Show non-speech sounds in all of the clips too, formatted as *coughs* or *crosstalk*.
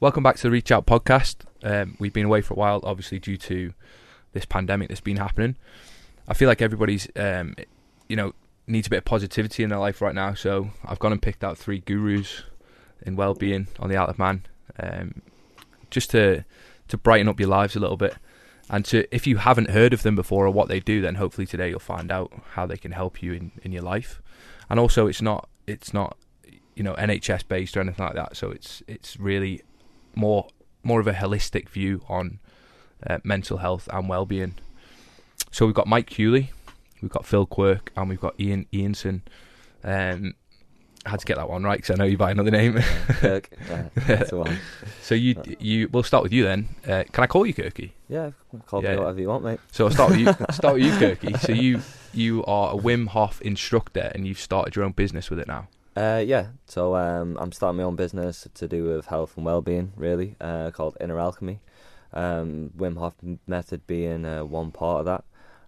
Welcome back to the Reach Out podcast. Um, we've been away for a while, obviously due to this pandemic that's been happening. I feel like everybody's, um, you know, needs a bit of positivity in their life right now. So I've gone and picked out three gurus in well-being on the Isle of Man, um, just to to brighten up your lives a little bit. And to, if you haven't heard of them before or what they do, then hopefully today you'll find out how they can help you in, in your life. And also, it's not it's not you know NHS based or anything like that. So it's it's really more more of a holistic view on uh, mental health and well-being. So we've got Mike Hewley, we've got Phil Quirk, and we've got Ian Ianson. Um, I had to get that one right because I know you by another name. *laughs* Kirk, yeah, that's the one. *laughs* so you you we'll start with you then. Uh, can I call you Kirky? Yeah, call Yeah. me whatever you want, mate. So I'll start with you. *laughs* start with you, Kirky. So you you are a Wim Hof instructor and you've started your own business with it now. Uh, yeah, so um, I'm starting my own business to do with health and well-being, really, uh, called Inner Alchemy. Um, Wim Hof method being uh, one part of that.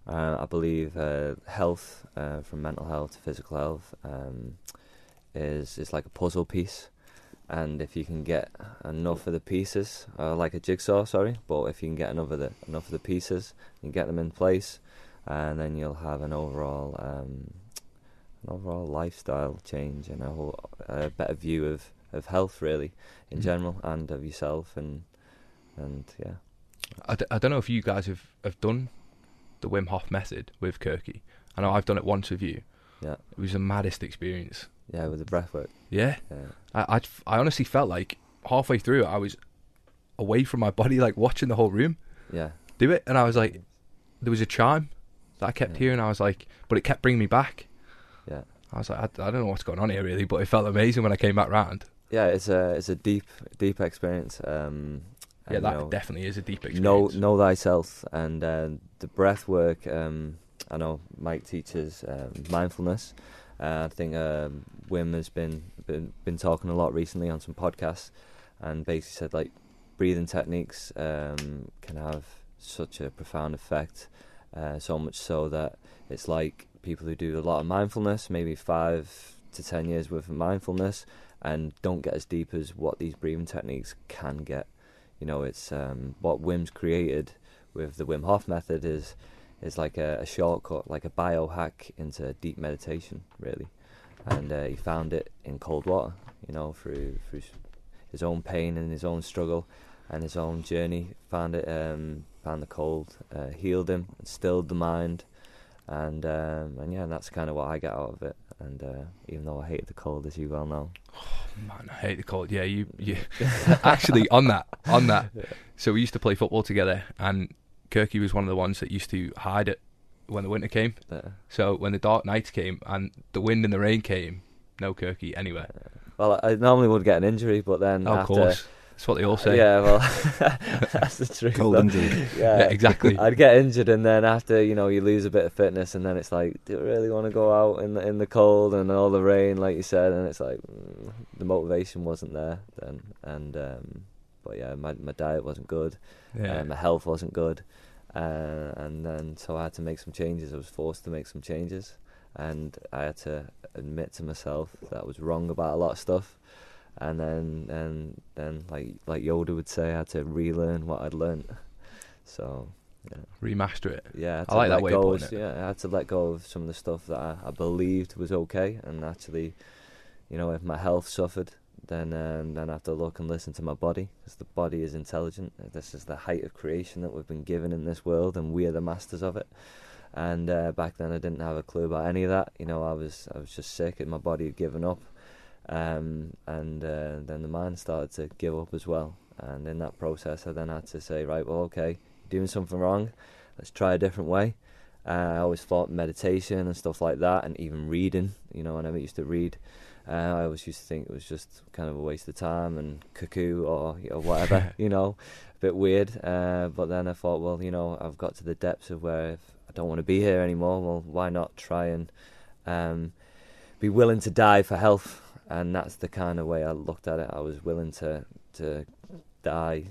Uh, I believe uh, health, uh, from mental health to physical health, um, is is like a puzzle piece, and if you can get enough of the pieces, like a jigsaw, sorry, but if you can get enough of the enough of the pieces, you get them in place, and then you'll have an overall um, an overall lifestyle change and a whole a better view of, of health really in Mhm. general and of yourself and and yeah I, d- I don't know if you guys have, have done the Wim Hof method with Kirky. I know I've done it once with you. yeah It was the maddest experience. yeah with the breath work Yeah, yeah I, I, I honestly felt like halfway through I was away from my body, like watching the whole room yeah do it, and I was like, there was a chime that I kept Yeah. hearing. I was like, but it kept bringing me back. I was like, I, I don't know what's going on here really, but it felt amazing when I came back round. yeah it's a it's a deep deep experience um Yeah, that you know, definitely is a deep experience. know know thyself and uh, the breath work um I know Mike teaches um, mindfulness uh, I think um, Wim has been, been been talking a lot recently on some podcasts and basically said like breathing techniques um, can have such a profound effect uh, so much so that it's like people who do a lot of mindfulness maybe five to ten years worth of mindfulness and don't get as deep as what these breathing techniques can get you know, it's um, what Wim's created with the Wim Hof method is is like a, a shortcut, like a biohack into deep meditation, really. And uh, he found it in cold water, you know, through through his own pain and his own struggle and his own journey. Found it, um, found the cold, uh, healed him, and stilled the mind, and um, and yeah, that's kind of what I get out of it. And uh, even though I hate the cold, as you well know, oh, Man, I hate the cold. Yeah, you, *laughs* you actually on that, on that. So we used to play football together, and Kirky was one of the ones that used to hide it when the winter came. uh, So when the dark nights came and the wind and the rain came, no Kirky anywhere. well, I normally would get an injury, but then Oh, of after, course, that's what they all say. Yeah, well, *laughs* that's the truth. Cold though. injury. Yeah, Yeah, exactly. *laughs* I'd get injured, and then after you know you lose a bit of fitness, and then it's like, do I really want to go out in the in the cold and all the rain, like you said? And it's like mm, the motivation wasn't there then, and um, but yeah, my my diet wasn't good, Yeah. and my health wasn't good, uh, and then so I had to make some changes. I was forced to make some changes, and I had to admit to myself that I was wrong about a lot of stuff. And then, and then, like like Yoda would say, I had to relearn what I'd learnt. So, yeah, Remaster it. yeah, had I like that way of putting of- it. Yeah, I had to let go of some of the stuff that I, I believed was okay, and actually, you know, if my health suffered, then um, then I have to look and listen to my body, because the body is intelligent. This is the height of creation that we've been given in this world, and we are the masters of it. And uh, back then, I didn't have a clue about any of that. You know, I was I was just sick, and my body had given up. Um, and uh, then the mind started to give up as well. And in that process, I then had to say, right, well, okay, doing something wrong. Let's try a different way. Uh, I always thought meditation and stuff like that, and even reading. You know, I never used to read. Uh, I always used to think it was just kind of a waste of time and cuckoo or or whatever. *laughs* you know, a bit weird. Uh, but then I thought, well, you know, I've got to the depths of where if I don't want to be here anymore. Well, why not try and um, be willing to die for health? And that's the kind of way I looked at it. I was willing to to die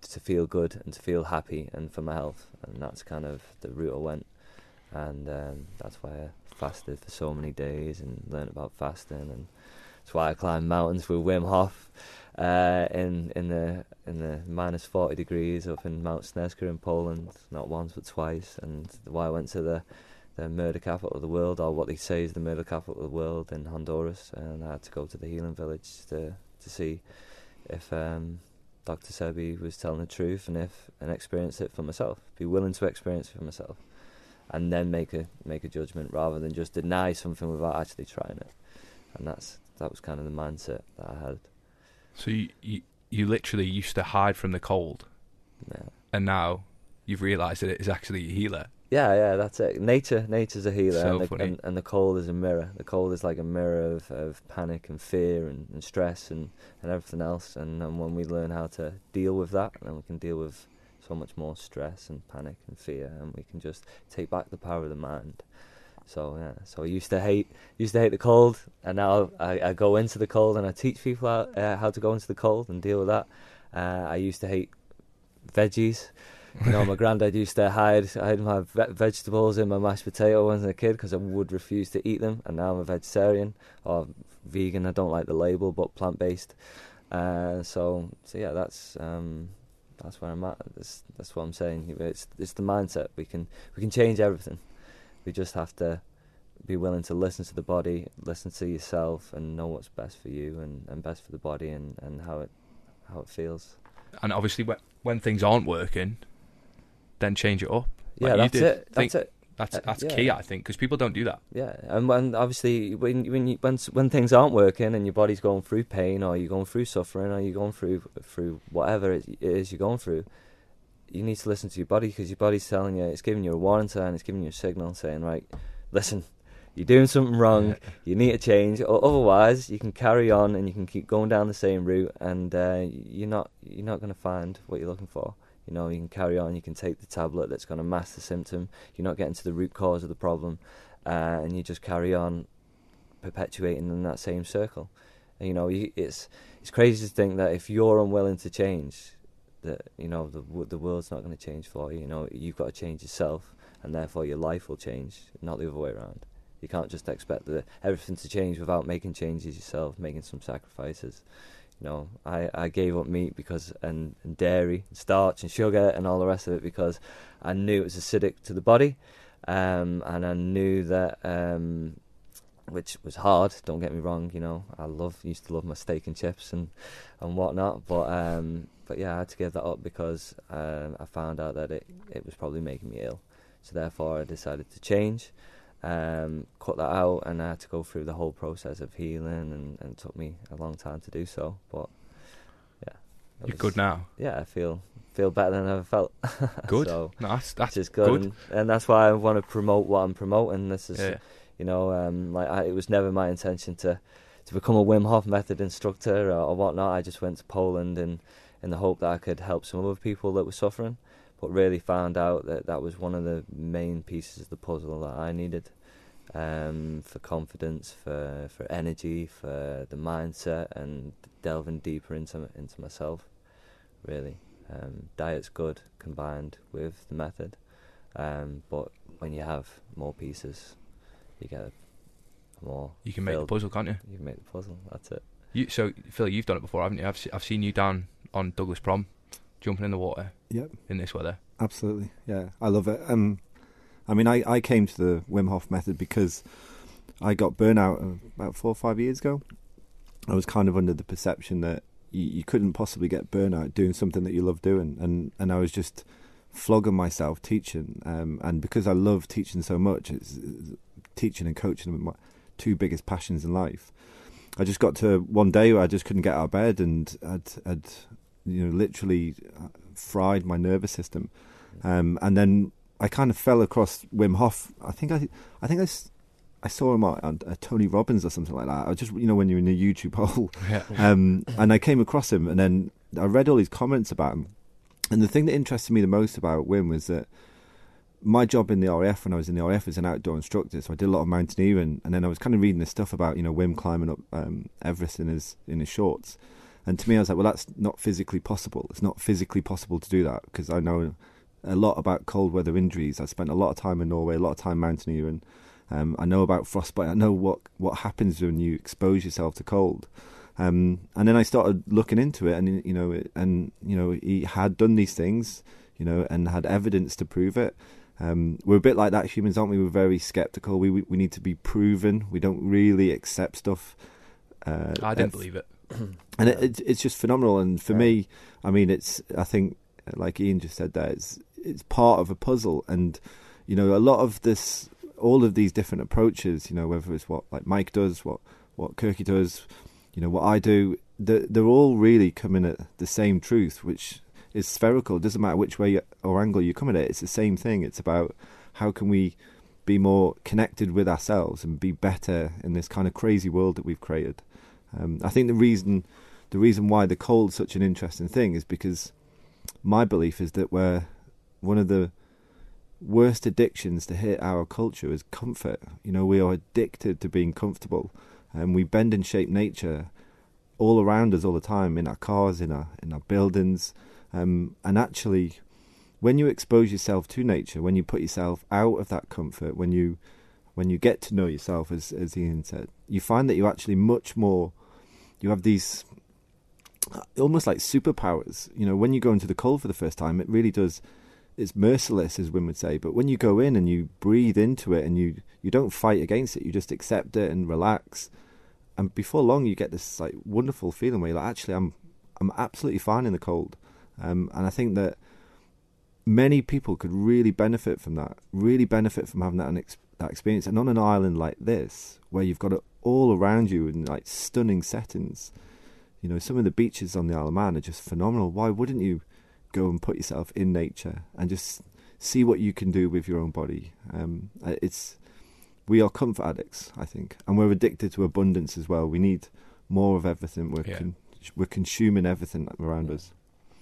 to feel good and to feel happy and for my health, and that's kind of the route I went. And um, that's why I fasted for so many days and learned about fasting, and that's why I climbed mountains with Wim Hof. uh, in in the in the minus forty degrees up in Mount Snezka in Poland, not once but twice. And why I went to the the murder capital of the world, or what they say is the murder capital of the world in Honduras, and I had to go to the healing village to to see if um, Dr. Sebi was telling the truth and if and experience it for myself, be willing to experience it for myself, and then make a make a judgment rather than just deny something without actually trying it. And that's that was kind of the mindset that I had. So you, you you literally used to hide from the cold, Yeah. and now you've realised that it is actually a healer. Yeah, yeah, that's it. Nature, nature's a healer, So and, the, and and the cold is a mirror. The cold is like a mirror of, of panic and fear and, and stress and, and everything else. And, and when we learn how to deal with that, then we can deal with so much more stress and panic and fear, and we can just take back the power of the mind. So yeah, so I used to hate used to hate the cold, and now I, I go into the cold and I teach people how, uh, how to go into the cold and deal with that. Uh, I used to hate veggies. You know, my granddad used to hide hide my ve- vegetables in my mashed potato when I was a kid because I would refuse to eat them. And now I'm a vegetarian or vegan. I don't like the label, but plant based. Uh, so, so yeah, that's um, that's where I'm at. That's that's what I'm saying. It's it's the mindset. We can we can change everything. We just have to be willing to listen to the body, listen to yourself, and know what's best for you and, and best for the body and, and how it how it feels. And obviously, when things aren't working, then change it up. Yeah, Like you that's it. That's it. That's Uh, that's yeah. key, I think, because people don't do that. Yeah, and when obviously when when you, when when things aren't working and your body's going through pain or you're going through suffering or you're going through through whatever it it is you're going through, you need to listen to your body because your body's telling you it's giving you a warning sign, it's giving you a signal saying right, listen, you're doing something wrong, you need to change, or otherwise you can carry on and you can keep going down the same route and uh, you're not you're not going to find what you're looking for. You know, you can carry on, you can take the tablet that's going to mask the symptom. You're not getting to the root cause of the problem, uh, and you just carry on perpetuating in that same circle. And, you know, it's it's crazy to think that if you're unwilling to change, that you know the the world's not going to change for you. You know, you've got to change yourself, and therefore your life will change, not the other way around. You can't just expect the, everything to change without making changes yourself, making some sacrifices. You know, I, I gave up meat because and, and dairy, and starch and sugar and all the rest of it because I knew it was acidic to the body, um, and I knew that um, which was hard. Don't get me wrong. You know, I love used to love my steak and chips and and whatnot. But um, but yeah, I had to give that up because um, I found out that it it was probably making me ill. So therefore, I decided to change, um, cut that out, and I had to go through the whole process of healing, and, and it took me a long time to do so. But yeah, You're was- good now. Yeah, I feel feel better than I ever felt. *laughs* Good. so, No, that's that's which is good, good. And, and that's why I want to promote what I'm promoting. This is yeah. you know, um, like I, it was never my intention to, to become a Wim Hof method instructor or, or whatnot. I just went to Poland in, in the hope that I could help some other people that were suffering, but really found out that that was one of the main pieces of the puzzle that I needed um, for confidence, for for energy, for the mindset, and delving deeper into into myself. Really, um, diet's good combined with the method, um, but when you have more pieces, you get a more. You can make the puzzle, can't you? You can make the puzzle. That's it. You so Phil, you've done it before, haven't you? I've I've seen you down on Douglas Prom, jumping in the water Yep, in this weather. absolutely. Yeah, I love it. Um, I mean, I, I came to the Wim Hof method because I got burnout uh, about four or five years ago. I was kind of under the perception that you, you couldn't possibly get burnout doing something that you love doing, and and I was just flogging myself teaching. Um, and because I love teaching so much, it's, it's- teaching and coaching are my two biggest passions in life. I just got to one day where I just couldn't get out of bed, and I'd, I'd you know, literally uh, fried my nervous system. Um, and then I kind of fell across Wim Hof. I think I, I think I, I saw him on, on uh, Tony Robbins or something like that. I just, you know, when you're in a YouTube *laughs* hole, Yeah. um, and I came across him, and then I read all these comments about him. And the thing that interested me the most about Wim was that my job in the RAF when I was in the RAF was an outdoor instructor, so I did a lot of mountaineering, and then I was kind of reading this stuff about you know Wim climbing up um, Everest in his in his shorts, and to me I was like, well, that's not physically possible. It's not physically possible to do that because I know a lot about cold weather injuries. I spent a lot of time in Norway, a lot of time mountaineering. Um, I know about frostbite. I know what what happens when you expose yourself to cold. Um, and then I started looking into it, and you know, and you know, he had done these things, you know, and had evidence to prove it. Um, we're a bit like that humans, aren't we? We're very skeptical. We we, we need to be proven. We don't really accept stuff. Uh, I didn't believe it, and it, it, it's just phenomenal. And for me, I mean, it's I think like Ian just said that it's it's part of a puzzle, and you know, a lot of this, all of these different approaches, you know, whether it's what like Mike does, what what Kirky does, you know, what I do, they're, they're all really coming at the same truth, which is spherical. It doesn't matter which way or angle you come at it. It's the same thing. It's about how can we be more connected with ourselves and be better in this kind of crazy world that we've created. Um, I think the reason the reason why the cold's such an interesting thing is because my belief is that we're one of the worst addictions to hit our culture is comfort. You know, we are addicted to being comfortable, and we bend and shape nature all around us all the time in our cars, in our in our buildings, um, and actually, when you expose yourself to nature, when you put yourself out of that comfort, when you when you get to know yourself, as as Ian said, you find that you're actually much more. You have these almost like superpowers. You know, when you go into the cold for the first time, it really does it's merciless, as Wim would say. But when you go in and you breathe into it and you you don't fight against it, you just accept it and relax. And before long, you get this like wonderful feeling where you're like, actually, I'm I'm absolutely fine in the cold. Um, and I think that many people could really benefit from that. Really benefit from having that that experience. And on an island like this, where you've got it all around you in like stunning settings, you know, some of the beaches on the Isle of Man are just phenomenal. Why wouldn't you? go and put yourself in nature and just see what you can do with your own body. Um, uh, it's we are comfort addicts, I think, and we're addicted to abundance as well. We need more of everything. We're yeah. con- we're consuming everything around us.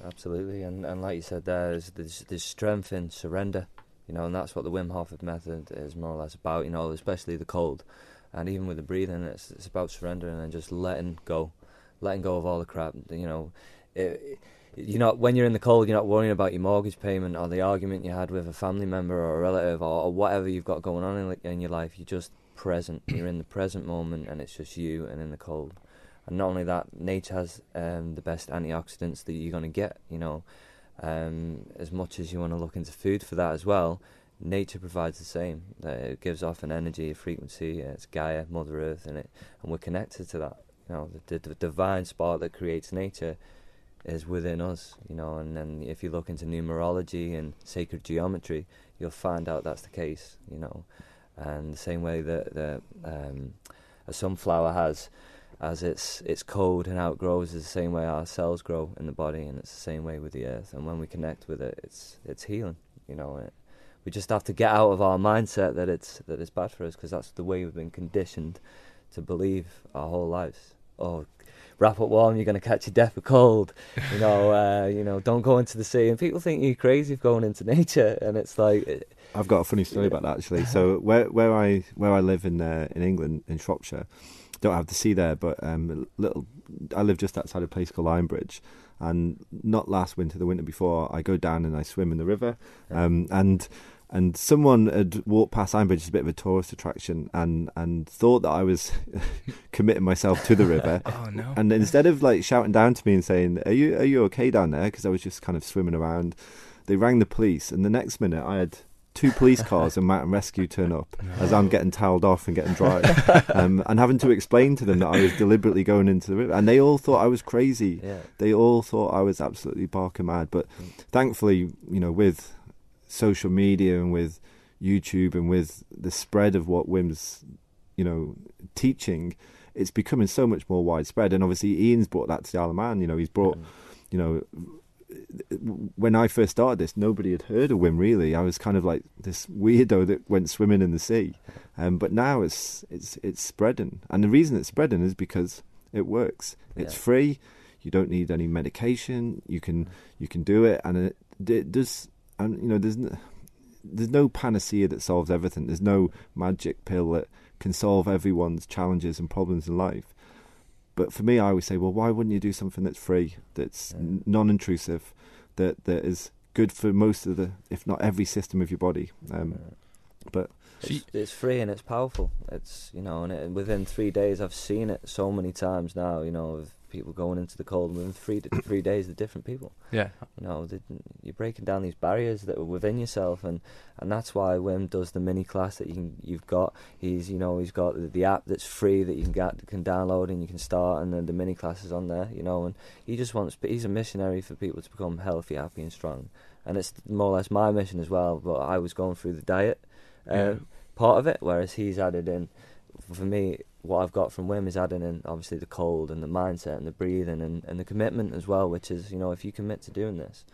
Absolutely, and and like you said, there's, there's there's strength in surrender, you know, and that's what the Wim Hof method is more or less about. You know, especially the cold, and even with the breathing, it's it's about surrendering and just letting go, letting go of all the crap. You know, it, you're not when you're in the cold, you're not worrying about your mortgage payment or the argument you had with a family member or a relative or, or whatever you've got going on in, in your life. You're just present. *coughs* you're in the present moment, and it's just you and in the cold. And not only that, nature has um, the best antioxidants that you're going to get. You know, um, as much as you want to look into food for that as well, nature provides the same. it gives off an energy, a frequency. It's Gaia, Mother Earth, and it, and we're connected to that. You know, the, the, the divine spark that creates nature is within us, you know, and then if you look into numerology and sacred geometry, you'll find out that's the case, you know, and the same way that the um, a sunflower has as its its code and how it grows is the same way our cells grow in the body, and it's the same way with the earth. And when we connect with it, it's it's healing, you know. It, we just have to get out of our mindset that it's that it's bad for us because that's the way we've been conditioned to believe our whole lives. Oh, wrap up warm, you're going to catch your death of cold. *laughs* You know, uh, you know, don't go into the sea. And people think you're crazy for going into nature, and it's like. I've got a funny story about that actually. *laughs* So where where I where I live in uh, in England in Shropshire, don't have the sea there, but um, little I live just outside a place called Ironbridge, and not last winter, the winter before, I go down and I swim in the river, um, and and someone had walked past Ironbridge as a bit of a tourist attraction and and thought that I was *laughs* committing myself to the river. *laughs* oh no! And instead of like shouting down to me and saying, "Are you are you okay down there?" because I was just kind of swimming around, they rang the police, and the next minute I had two police cars and mountain rescue turn up no. as I'm getting toweled off and getting dry, *laughs* um, and having to explain to them that I was deliberately going into the river, and they all thought I was crazy. Yeah. They all thought I was absolutely barking mad. But mm. thankfully, you know, with social media and with YouTube and with the spread of what Wim's, you know, teaching, it's becoming so much more widespread. And obviously, Ian's brought that to the Isle of Man. You know, he's brought, you know, when I first started this, nobody had heard of Wim really. I was kind of like this weirdo that went swimming in the sea. Um, but now it's it's it's spreading, and the reason it's spreading is because it works. It's yeah. free. You don't need any medication. You can you can do it, and it, it does and you know there's no, there's no panacea that solves everything. There's no magic pill that can solve everyone's challenges and problems in life. But for me, I always say, well, why wouldn't you do something that's free, that's yeah. non-intrusive, that that is good for most of the, if not every system of your body? Um, But It's, it's free and it's powerful. It's you know, and it, within three days, I've seen it so many times now. You know, of people going into the cold within three three days, they're different people. yeah, You know, you're breaking down these barriers that are within yourself, and, and that's why Wim does the mini class that you can, you've got. He's you know he's got the, the app that's free that you can get can download and you can start, and then the mini classes on there. You know, and he just wants he's a missionary for people to become healthy, happy, and strong, and it's more or less my mission as well. But I was going through the diet uh, Yeah. part of it, whereas he's added in. For me, what I've got from Wim is adding in obviously the cold and the mindset and the breathing and, and the commitment as well, which is you know if you commit to doing this,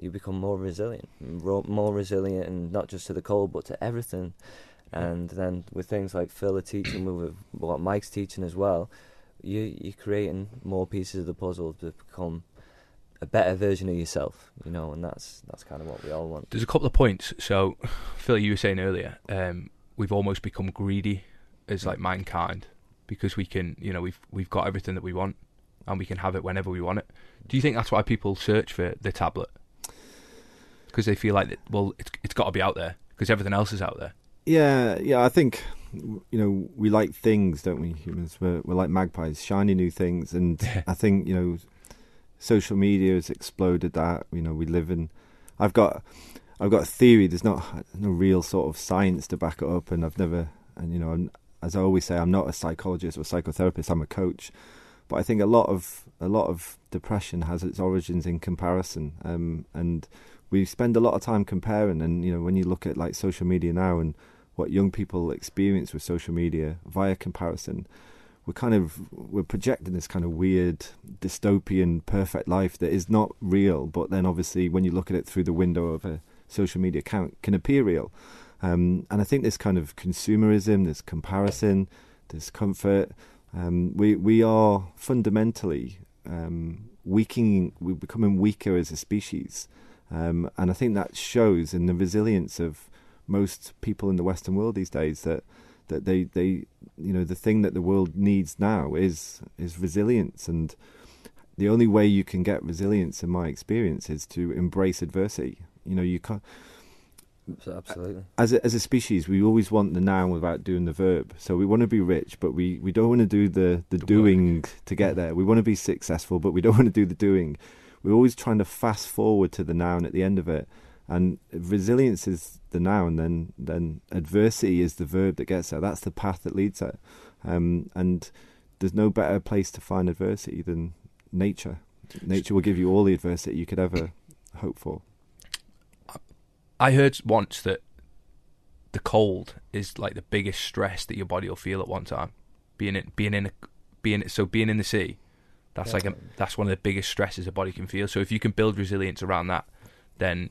you become more resilient, more resilient, and not just to the cold but to everything. And then with things like Phil are teaching, with what Mike's teaching as well, you you're creating more pieces of the puzzle to become a better version of yourself, you know, and that's that's kind of what we all want. There's a couple of points. So, Phil, you were saying earlier, um, we've almost become greedy as like mankind because we can, you know, we've we've got everything that we want and we can have it whenever we want it. Do you think that's why people search for the tablet? Because they feel like, well, it's it's got to be out there because everything else is out there. yeah, yeah, I think you know we like things, don't we? Humans, we're, we're like magpies, shiny new things, and *laughs* I think you know social media has exploded that. You know, we live in. I've got, I've got a theory. There's not no real sort of science to back it up, and I've never, and you know, I'm, as I always say, I'm not a psychologist or psychotherapist. I'm a coach, but I think a lot of a lot of depression has its origins in comparison, um, and we spend a lot of time comparing. And you know, when you look at like social media now and what young people experience with social media via comparison, we're kind of we're projecting this kind of weird dystopian perfect life that is not real but then obviously when you look at it through the window of a social media account can appear real um, and I think this kind of consumerism this comparison this comfort um, we we are fundamentally um, weakening we're becoming weaker as a species. Um, and I think that shows in the resilience of most people in the Western world these days that that they, they you know the thing that the world needs now is is resilience. And the only way you can get resilience in my experience is to embrace adversity. You know you can't absolutely. as a, as a species we always want the noun without doing the verb. So we want to be rich but we, we don't want to do the, the, The doing to get there. We want to be successful but we don't want to do the doing. We're always trying to fast forward to the noun at the end of it. And resilience is the noun then then adversity is the verb that gets there. That's the path that leads there. Um, and there's no better place to find adversity than nature. Nature will give you all the adversity you could ever hope for I heard once that the cold is like the biggest stress that your body will feel at one time. Being in, being in, a, being so being in the sea, that's like a, that's one of the biggest stresses a body can feel. So if you can build resilience around that, then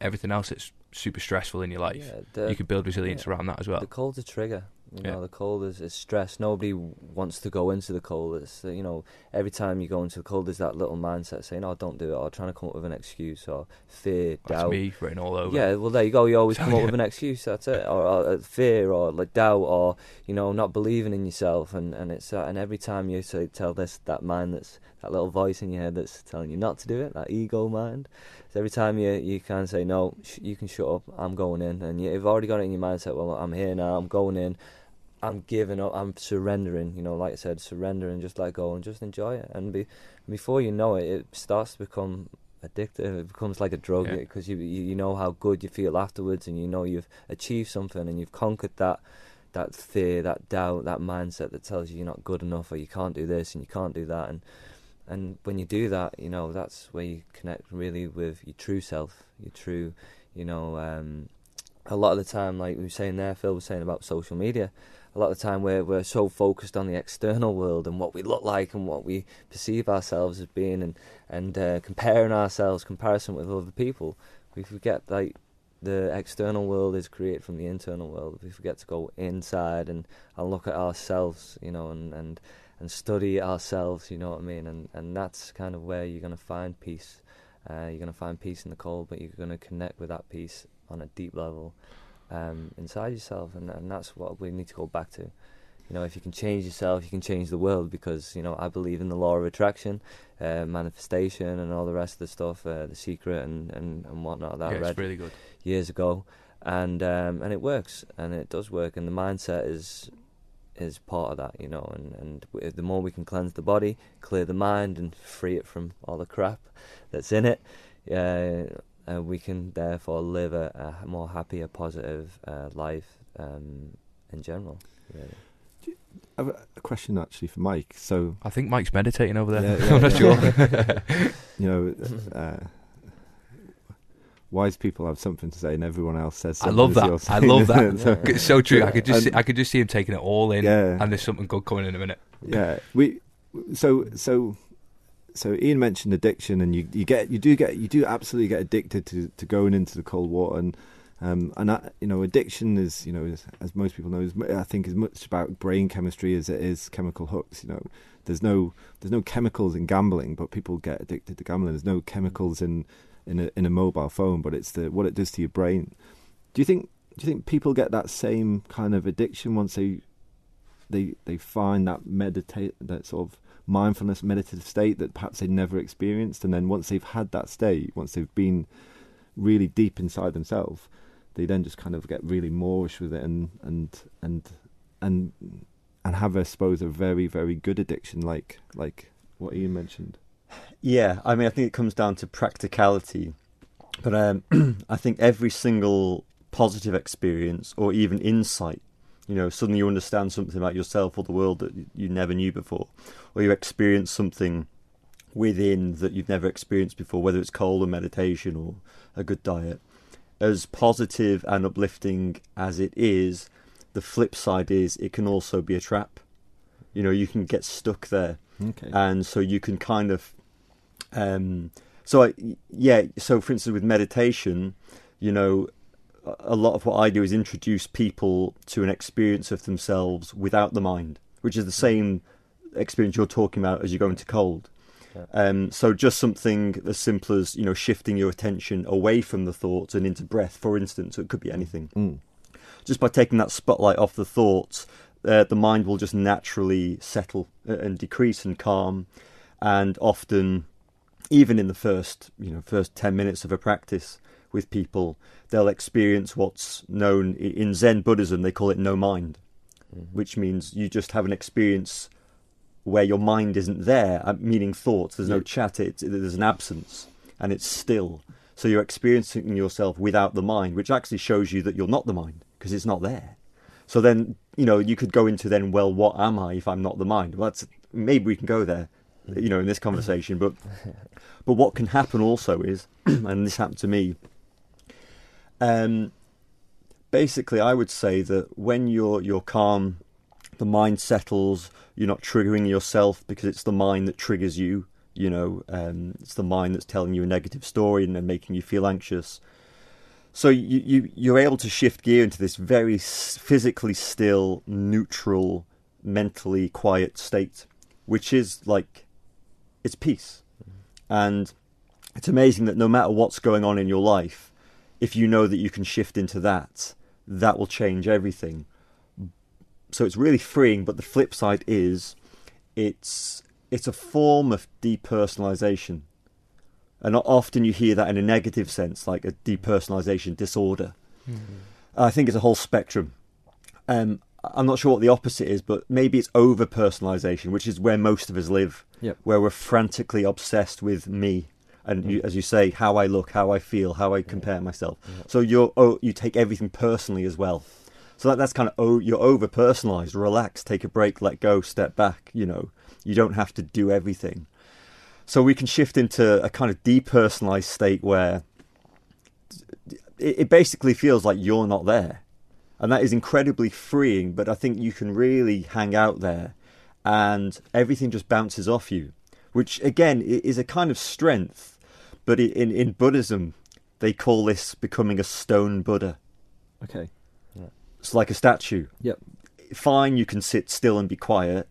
everything else that's super stressful in your life, Yeah, the, you can build resilience yeah. around that as well. the cold's a trigger. You Yeah. know, the cold is, is stress. Nobody wants to go into the cold. It's you know, every time you go into the cold, there's that little mindset saying, "Oh, don't do it," or trying to come up with an excuse, or fear, That's doubt. me written all over. Yeah, well, there you go. You always *laughs* So, come up with an excuse. That's it, or, or uh, fear, or like doubt, or you know, not believing in yourself. And and it's uh, and every time you say tell this that mind that's that little voice in your head that's telling you not to do it, that ego mind. So every time you you can say no, sh- you can shut up. I'm going in, and you, you've already got it in your mindset. Well, I'm here now. I'm going in. I'm giving up. I'm surrendering. You know, like I said, surrendering. Just let go and just enjoy it. And be, before you know it, it starts to become addictive. It becomes like a drug because you, you you know how good you feel afterwards, and you know you've achieved something, and you've conquered that that fear, that doubt, that mindset that tells you you're not good enough, or you can't do this and you can't do that. And and when you do that, you know that's where you connect really with your true self, your true, you know. Um, a lot of the time, like we were saying there, Phil was saying about social media. A lot of the time, we're we're so focused on the external world and what we look like and what we perceive ourselves as being, and and uh, comparing ourselves, comparison with other people. We forget like the external world is created from the internal world. We forget to go inside and, and look at ourselves, you know, and, and and study ourselves. You know what I mean? And and that's kind of where you're gonna find peace. Uh, you're gonna find peace in the cold, but you're gonna connect with that peace on a deep level um, inside yourself, and and that's what we need to go back to. You know, if you can change yourself, you can change the world. Because you know, I believe in the law of attraction, uh, manifestation, and all the rest of the stuff, uh, the secret and and and whatnot that yeah I read it's really good. years ago. and um, and it works, and it does work, and the mindset is is part of that, you know, and and the more we can cleanse the body, clear the mind, and free it from all the crap that's in it, uh, uh, we can therefore live a, a more happier, positive uh, life um, in general. Really. I have a question actually for Mike. So I think Mike's meditating over there. Yeah, *laughs* yeah, I'm not yeah. sure. *laughs* you know, uh, wise people have something to say, and everyone else says. something. I love that. I love that. So- Yeah. It's so true. I could just see, I could just see him taking it all in, Yeah. and there's something good coming in a minute. yeah we so so so ian mentioned addiction and you you get you do get you do absolutely get addicted to to going into the cold water and um and that, you know addiction is you know as, as most people know is i think as much about brain chemistry as it is chemical hooks you know there's no there's no chemicals in gambling but people get addicted to gambling there's no chemicals in in a in a mobile phone but it's the what it does to your brain. Do you think do you think people get that same kind of addiction once they they they find that meditate that sort of mindfulness meditative state that perhaps they never experienced? And then once they've had that state once they've been really deep inside themselves they then just kind of get really moreish with it and and and and and have I suppose a very very good addiction like like what Ian mentioned Yeah, I mean, I think it comes down to practicality. But um, *clears throat* I think every single positive experience or even insight, you know, suddenly you understand something about yourself or the world that you never knew before, or you experience something within that you've never experienced before, whether it's cold or meditation or a good diet. As positive and uplifting as it is, the flip side is it can also be a trap. You know, you can get stuck there okay and so you can kind of um so I, yeah so for instance with meditation you know a- lot of what i do is introduce people to an experience of themselves without the mind which is the same experience you're talking about as you go into cold Yeah. um so just something as simple as you know shifting your attention away from the thoughts and into breath for instance it could be anything mm. just by taking that spotlight off the thoughts, uh, the mind will just naturally settle uh, and decrease and calm. And often, even in the first, you know, first ten minutes of a practice with people, they'll experience what's known in Zen Buddhism. They call it no mind, Mhm. which means you just have an experience where your mind isn't there, uh, meaning thoughts. There's no chat. It's, there's an absence, and it's still. So you're experiencing yourself without the mind, which actually shows you that you're not the mind because it's not there. So then, you know, you could go into then, well, what am I if I'm not the mind? Well, that's maybe we can go there, *laughs* you know, in this conversation. But but what can happen also is, *clears throat* and this happened to me. Um, basically, I would say that when you're you're calm, the mind settles. You're not triggering yourself because it's the mind that triggers you. You know, um, it's the mind that's telling you a negative story and then making you feel anxious. So you, you you're able to shift gear into this very physically still, neutral, mentally quiet state, which is like it's peace, and it's amazing that no matter what's going on in your life, if you know that you can shift into that, that will change everything. So it's really freeing. But the flip side is, it's it's a form of depersonalization. And often you hear that in a negative sense, like a depersonalization disorder. I think it's a whole spectrum. Um, I'm not sure what the opposite is, but maybe it's over personalization, which is where most of us live, Yep. where we're frantically obsessed with me. And you, Mm. as you say, how I look, how I feel, how I compare myself. So you're oh, you take everything personally as well. So that, that's kind of oh, you're over personalized. Relax, take a break, let go, step back. You know, you don't have to do everything. So we can shift into a kind of depersonalized state where it, it basically feels like you're not there, and that is incredibly freeing. But I think you can really hang out there, and everything just bounces off you, which again is a kind of strength. But in in Buddhism, they call this becoming a stone Buddha. okay It's like a statue. Yep. Fine, you can sit still and be quiet,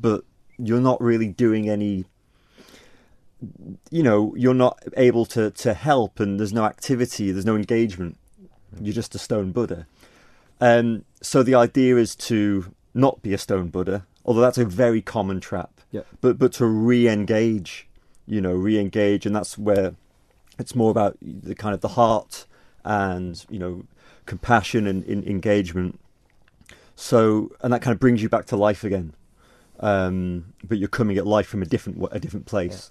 but you're not really doing any. You know, you're not able to to help, and there's no activity, there's no engagement. Mm-hmm. You're just a stone Buddha. Um, so the idea is to not be a stone Buddha, although that's a very common trap. Yep. But but to re-engage, you know, re-engage, and that's where it's more about the kind of the heart and you know compassion and in, engagement. So and that kind of brings you back to life again, um, but you're coming at life from a different a different place.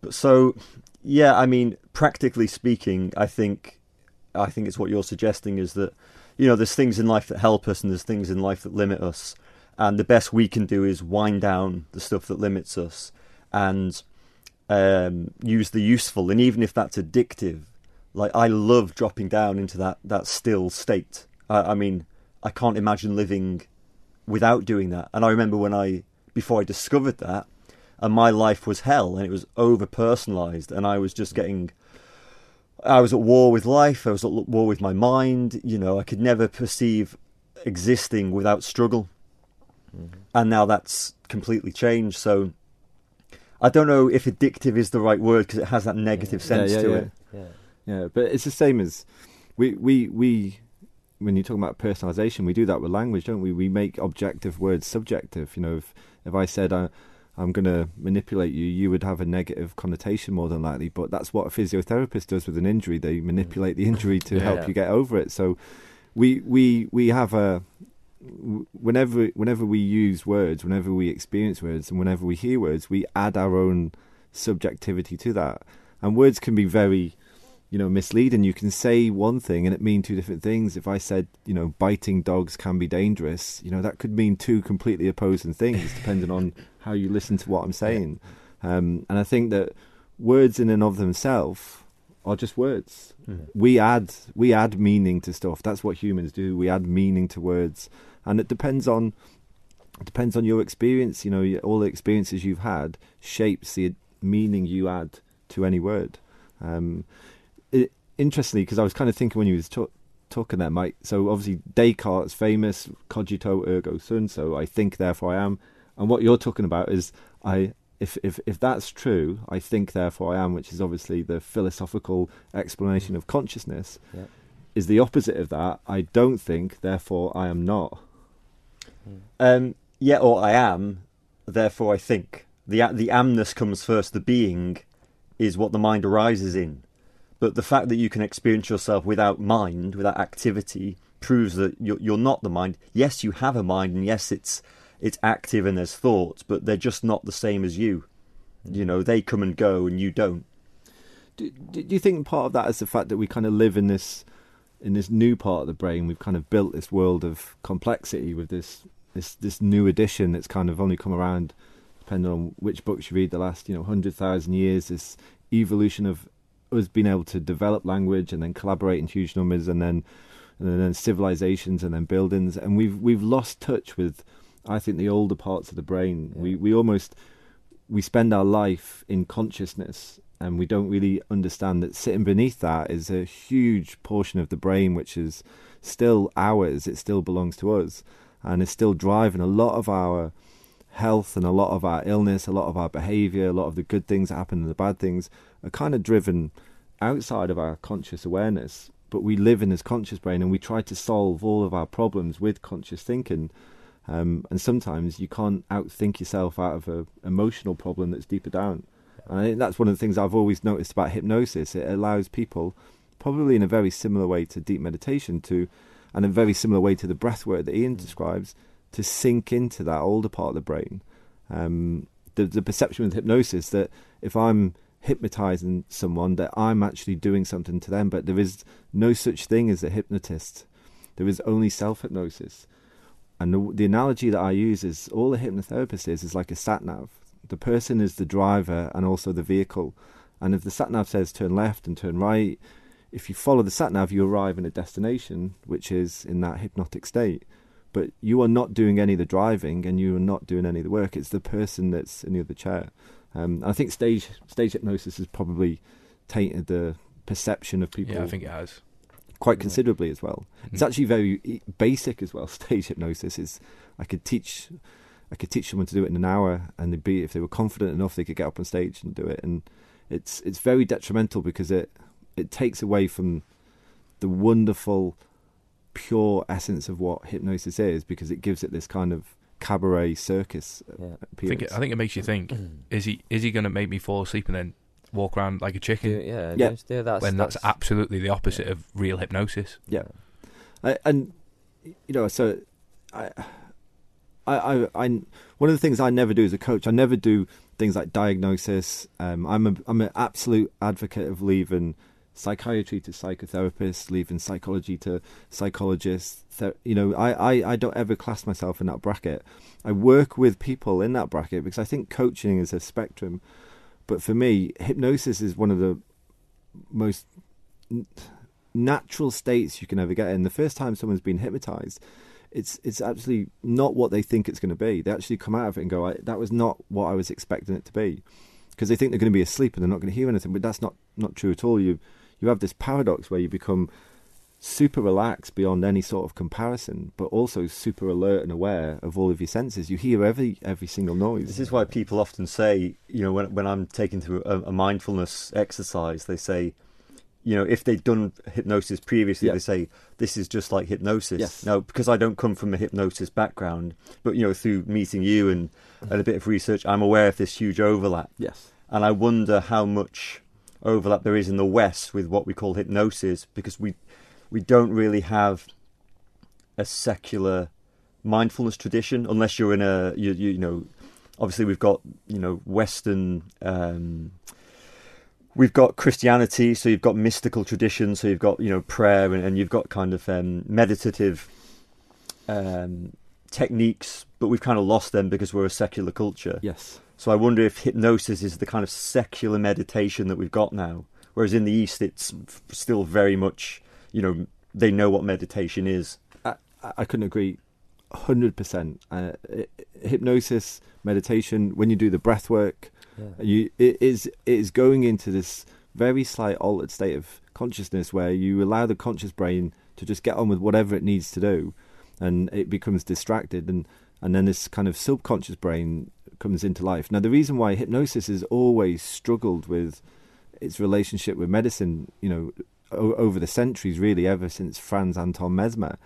But so yeah, I mean, practically speaking, I think I think it's what you're suggesting is that you know there's things in life that help us and there's things in life that limit us, and the best we can do is wind down the stuff that limits us and um, use the useful. And even if that's addictive, like I love dropping down into that that still state. I, I mean, I can't imagine living without doing that. And I remember when I before I discovered that, and my life was hell, and it was over personalized, and I was just getting. I was at war with life. I was at war with my mind. You know, I could never perceive existing without struggle. Mm-hmm. And now that's completely changed. So I don't know if addictive is the right word because it has that negative yeah. sense yeah, yeah, to yeah. it. Yeah. Yeah, but it's the same as we we we when you talk about personalization, we do that with language, don't we? We make objective words subjective. You know, if if I said I, I'm going to manipulate you, you would have a negative connotation more than likely. But that's what a physiotherapist does with an injury. They mm. manipulate the injury to Yeah. help you get over it. So we we we have a whenever whenever we use words, whenever we experience words, and whenever we hear words, we add our own subjectivity to that. And words can be very you know, misleading. You can say one thing and it mean two different things. If I said, you know, biting dogs can be dangerous, you know, that could mean two completely opposing things *laughs* depending on how you listen to what I'm saying. Um, and I think that words in and of themselves are just words. Mhm. We add we add meaning to stuff. That's what humans do. We add meaning to words, and it depends on it depends on your experience. You know, all the experiences you've had shapes the meaning you add to any word. Um, interestingly, because I was kind of thinking when you was ta- talking there, Mike. So obviously Descartes' famous "cogito ergo sum," so I think therefore I am. And what you're talking about is I. If, if if that's true, I think therefore I am, which is obviously the philosophical explanation of consciousness. Yeah. Is the opposite of that. I don't think, therefore I am not. Um, yeah, or I am, therefore I think. The the amness comes first. The being is what the mind arises in. But the fact that you can experience yourself without mind, without activity, proves that you're, you're not the mind. Yes, you have a mind, and yes, it's it's active and there's thoughts, but they're just not the same as you. Mm. You know, they come and go, and you don't. Do, do you think part of that is the fact that we kind of live in this in this new part of the brain? We've kind of built this world of complexity with this this this new addition that's kind of only come around, depending on which books you read. The last you know hundred thousand years, this evolution of us being able to develop language and then collaborate in huge numbers, and then and then civilizations and then buildings, and we've we've lost touch with, I think, the older parts of the brain. We we almost we spend our life in consciousness and we don't really understand that sitting beneath that is a huge portion of the brain which is still ours. It still belongs to us and is still driving a lot of our health and a lot of our illness a lot of our behavior a lot of the good things that happen and the bad things are kind of driven outside of our conscious awareness but we live in this conscious brain and we try to solve all of our problems with conscious thinking um, and sometimes you can't outthink yourself out of an emotional problem that's deeper down. And I think that's one of the things I've always noticed about hypnosis. It allows people, probably in a very similar way to deep meditation, to, and a very similar way to the breath work that Ian describes, to sink into that older part of the brain. Um, the, the perception with hypnosis that if I'm hypnotizing someone, that I'm actually doing something to them, but there is no such thing as a hypnotist. There is only self hypnosis. And the, the analogy that I use is all a hypnotherapist is is like a sat nav. The person is the driver and also the vehicle. And if the sat nav says turn left and turn right, if you follow the sat nav, you arrive in a destination which is in that hypnotic state. But you are not doing any of the driving and you are not doing any of the work. It's the person that's in the other chair. Um, I think stage stage hypnosis has probably tainted the perception of people Yeah, I think it has. quite considerably as well. It's Mhm. actually very basic as well. *laughs* Stage hypnosis is I could teach I could teach someone to do it in an hour, and they'd be if they were confident enough, they could get up on stage and do it. And it's it's very detrimental because it it takes away from the wonderful, pure essence of what hypnosis is because it gives it this kind of cabaret circus Yeah. I think, it, I think it makes you think: *clears throat* is he is he going to make me fall asleep and then walk around like a Do, chicken. yeah, Yeah. just- yeah, that's when that's, that's absolutely the opposite of real hypnosis. Yeah. I, and you know, so I, I, I, I, one of the things I never do as a coach, I never do things like diagnosis. Um, I'm a, I'm an absolute advocate of leaving psychiatry to psychotherapists, leaving psychology to psychologists. You know, I, I, I don't ever class myself in that bracket. I work with people in that bracket because I think coaching is a spectrum. But for me, hypnosis is one of the most natural states you can ever get in. The first time someone's been hypnotized, it's it's absolutely not what they think it's going to be. They actually come out of it and go, "That was not what I was expecting it to be," because they think they're going to be asleep and they're not going to hear anything. But that's not not true at all. You you have this paradox where you become super relaxed beyond any sort of comparison, but also super alert and aware of all of your senses. You hear every every single noise. This is why people often say, you know, when when I'm taking through a, a mindfulness exercise, they say, you know, if they've done hypnosis previously, Yeah. they say this is just like hypnosis. Yes. Now, because I don't come from a hypnosis background, but you know, through meeting you and, and a bit of research, I'm aware of this huge overlap, yes. and I wonder how much overlap there is in the West with what we call hypnosis, because we we don't really have a secular mindfulness tradition unless you're in a you, you, you know obviously we've got you know western um we've got christianity so you've got mystical tradition so you've got you know prayer and, and you've got kind of um meditative um techniques but we've kind of lost them because we're a secular culture Yes. So I wonder if hypnosis is the kind of secular meditation that we've got now, whereas in the East it's still very much, you know, they know what meditation is. I, I couldn't agree 100%. Uh, i- hypnosis, meditation, when you do the breath work, yeah. you it is it is going into this very slight altered state of consciousness where you allow the conscious brain to just get on with whatever it needs to do and it becomes distracted and and then this kind of subconscious brain comes into life. Now the reason why hypnosis has always struggled with its relationship with medicine you know o- over the centuries really ever since Franz Anton Mesmer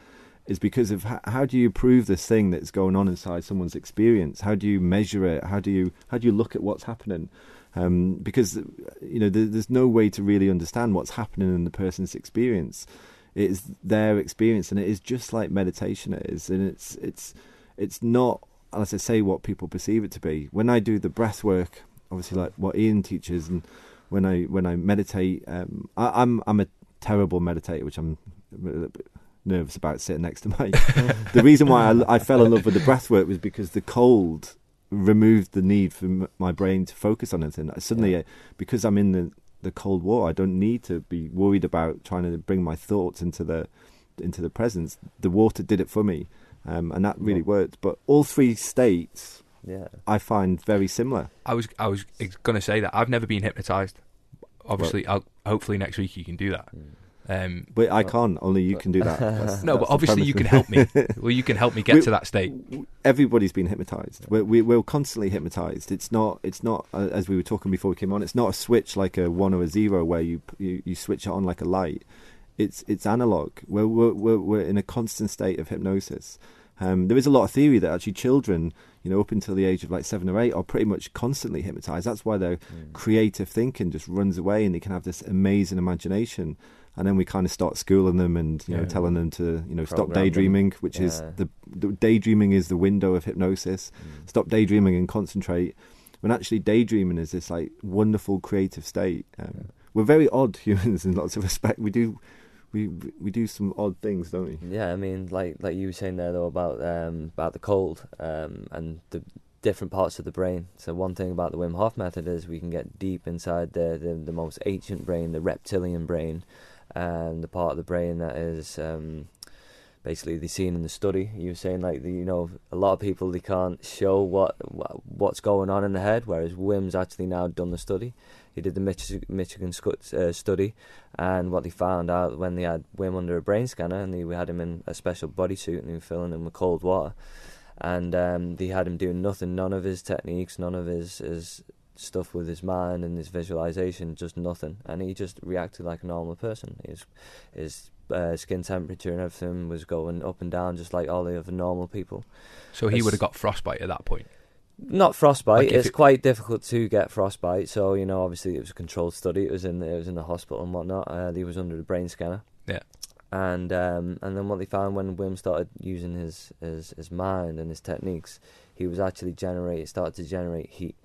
is because of how, how do you prove this thing that's going on inside someone's experience? How do you measure it? How do you how do you look at what's happening? Um, because you know there, there's no way to really understand what's happening in the person's experience. It is their experience and it is just like meditation it is and it's it's it's not as I say what people perceive it to be when I do the breath work obviously like what Ian teaches and when I when I meditate um, I, I'm I'm a terrible meditator which I'm a little bit nervous about sitting next to Mike *laughs* the reason why I, I fell in love with the breath work was because the cold removed the need for m- my brain to focus on anything. Suddenly, Yeah. uh, because I'm in the, the cold war, I don't need to be worried about trying to bring my thoughts into the into the presence. The water did it for me, um, and that really worked. But all three states yeah. I find very similar. I was I was going to say that I've never been hypnotized. Obviously, I'll, hopefully next week you can do that. Mm. Um, But I can't. Only you can do that. That's- *laughs* no, that's but obviously you can help me. *laughs* well, you can help me get We- to that state. everybody's been hypnotized. We're, we, we're constantly hypnotized. It's not. It's not uh, as we were talking before we came on. It's not a switch like a one or a zero where you you, you switch it on like a light. It's it's analog. We're we're we're, we're in a constant state of hypnosis. Um, there is a lot of theory that actually children, you know, up until the age of like seven or eight, are pretty much constantly hypnotized. That's why their Mm. creative thinking just runs away, and they can have this amazing imagination. And then we kind of start schooling them and you know Yeah. telling them to you know stop them. daydreaming, which is the, the daydreaming is the window of hypnosis. Mm. Stop daydreaming and concentrate. When actually daydreaming is this like wonderful creative state. Um, Yeah. We're very odd *laughs* humans in lots of respect. We do we we do some odd things, don't we? Yeah, I mean, like like you were saying there though about um, about the cold um, and the different parts of the brain. So one thing about the Wim Hof method is we can get deep inside the the, the most ancient brain, the reptilian brain, and the part of the brain that is um, basically they seen in the study. You were saying like the, you know a lot of people they can't show what wha- what's going on in the head, whereas Wim's actually now done the study. He did the Mich- Michigan scu- uh, study, and what they found out when they had Wim under a brain scanner, and they we had him in a special bodysuit, and they were filling him with cold water, and um, they had him doing nothing, none of his techniques, none of his his stuff with his mind and his visualization, just nothing, and he just reacted like a normal person. His his uh, skin temperature and everything was going up and down, just like all the other normal people. So he would have got frostbite at that point. Not frostbite. Like it's it- quite difficult to get frostbite. So you know, obviously, it was a controlled study. It was in the, it was in the hospital and whatnot. Uh, he was under the brain scanner. Yeah. And um, and then what they found when Wim started using his, his his mind and his techniques, he was actually generate started to generate heat.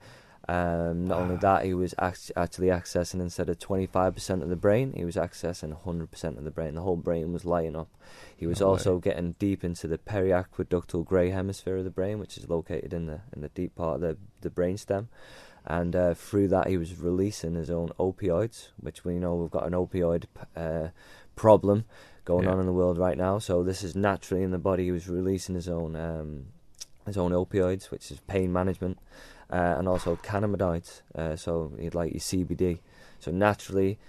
Um, not only that, he was act- actually accessing instead of twenty five percent of the brain, he was accessing hundred percent of the brain. The whole brain was lighting up. He was No way. also getting deep into the periaqueductal grey hemisphere of the brain, which is located in the in the deep part of the the brain stem. And uh, through that, he was releasing his own opioids, which we know we've got an opioid uh, problem going Yeah. on in the world right now. So this is naturally in the body. He was releasing his own um, his own opioids, which is pain management, uh, and also cannabinoids. Uh, so you'd like your CBD. So naturally,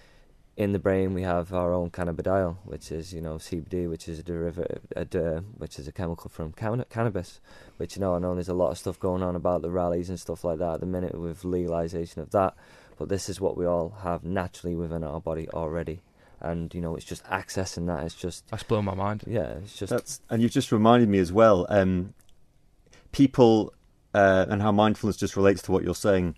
in the brain we have our own cannabidiol, which is you know CBD, which is a derivative, a de- which is a chemical from canna- cannabis. Which you know I know there's a lot of stuff going on about the rallies and stuff like that at the minute with legalization of that. But this is what we all have naturally within our body already, and you know it's just accessing that. It's just That's blown my mind. yeah, it's just That's and you've just reminded me as well. Um, people uh, and how mindfulness just relates to what you're saying.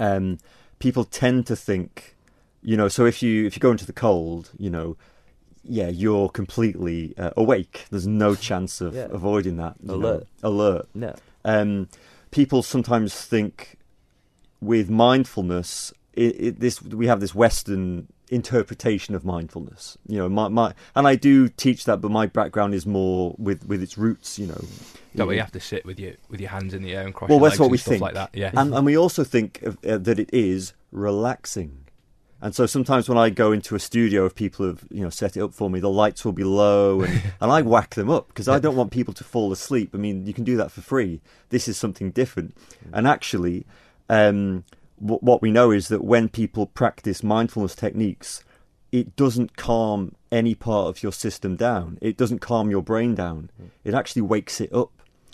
Um, people tend to think, you know, so if you if you go into the cold, you know, yeah, you're completely uh, awake. There's no *laughs* chance of Yeah. avoiding that. you know. Alert. alert. no. Um, people sometimes think with mindfulness, it, it, this we have this Western interpretation of mindfulness. You know, my, my and I do teach that, but my background is more with with its roots. You know, way you have to sit with your with your hands in the air and cross Well, that's legs what and we stuff think. like that. Yeah. and and we also think of, uh, that it is relaxing. And so sometimes when I go into a studio, if people have you know set it up for me, the lights will be low, and, *laughs* and I whack them up because I don't want people to fall asleep. I mean, you can do that for free. This is something different, and actually, um, w- what we know is that when people practice mindfulness techniques, it doesn't calm any part of your system down. It doesn't calm your brain down. It actually wakes it up.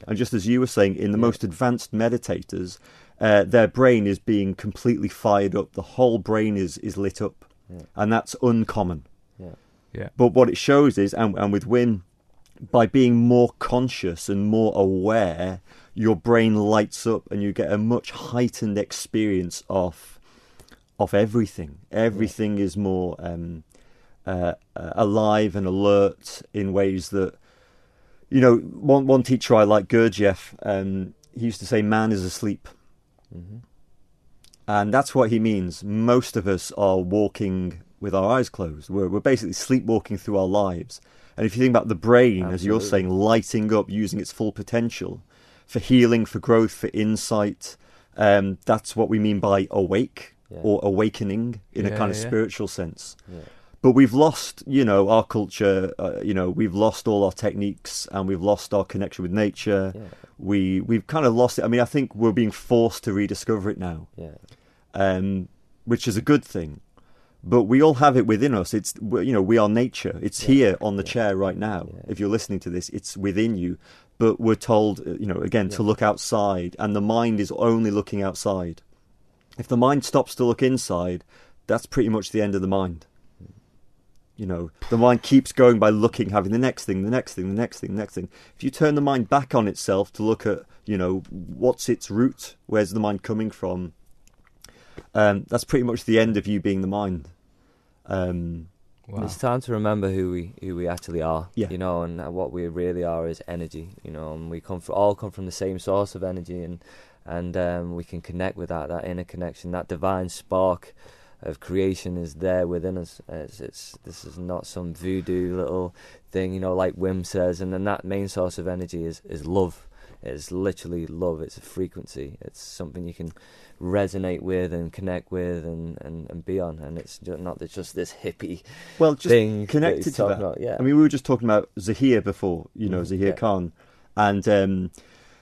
And just as you were saying, in the Yeah. most advanced meditators, uh, their brain is being completely fired up. The whole brain is, is lit up. Yeah. And that's uncommon. Yeah. Yeah. But what it shows is, and, and with Wim, by being more conscious and more aware, your brain lights up and you get a much heightened experience of of everything. Everything is more um, uh, uh, alive and alert in ways that you know. One one teacher I like, Gurdjieff, um, he used to say, "Man is asleep." hmm And that's what he means. Most of us are walking with our eyes closed. We're, we're basically sleepwalking through our lives. And if you think about the brain, as you're saying, lighting up, using its full potential for healing, for growth, for insight, um, that's what we mean by awake Yeah. or awakening in a kind of yeah. spiritual sense. yeah. But we've lost, you know, our culture. Uh, you know, we've lost all our techniques, and we've lost our connection with nature. Yeah. We we've kind of lost it. I mean, I think we're being forced to rediscover it now Yeah. um, which is a good thing. But we all have it within us. It's you know we are nature. It's Yeah, here on the yeah. chair right now. Yeah. If you're listening to this, it's within you. But we're told, uh, you know, again to look outside, and the mind is only looking outside. If the mind stops to look inside, that's pretty much the end of the mind. You know, the mind keeps going by looking, having the next thing, the next thing, the next thing, the next thing. If you turn the mind back on itself to look at, you know, what's its root, where's the mind coming from, um, that's pretty much the end of you being the mind. Um, Wow. It's time to remember who we who we actually are. Yeah. You know, and what we really are is energy. You know, and we come from all come from the same source of energy, and and um, we can connect with that that inner connection, that divine spark of creation is there within us. It's, it's this is not some voodoo little thing. You know, like Wim says, and then that main source of energy is is love. It's literally love. It's a frequency. It's something you can resonate with and connect with and, and, and be on. And it's ju- not that just this hippie well, just thing connected he's to talking that. About. Yeah. I mean, we were just talking about Zahir before, you know, Mhm, Zahir yeah. Khan. And um,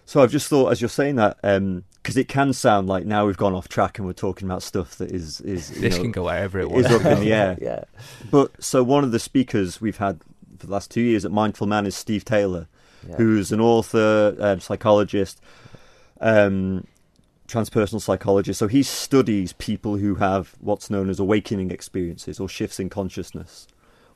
so I've just thought, as you're saying that, because it can sound like now we've gone off track and we're talking about stuff that is, is you This know, can go wherever it is wants. up in the air. *laughs* yeah. But so one of the speakers we've had for the last two years at Mindful Man is Steve Taylor, yeah. who's an author, um, psychologist, um, transpersonal psychologist. So he studies people who have what's known as awakening experiences or shifts in consciousness.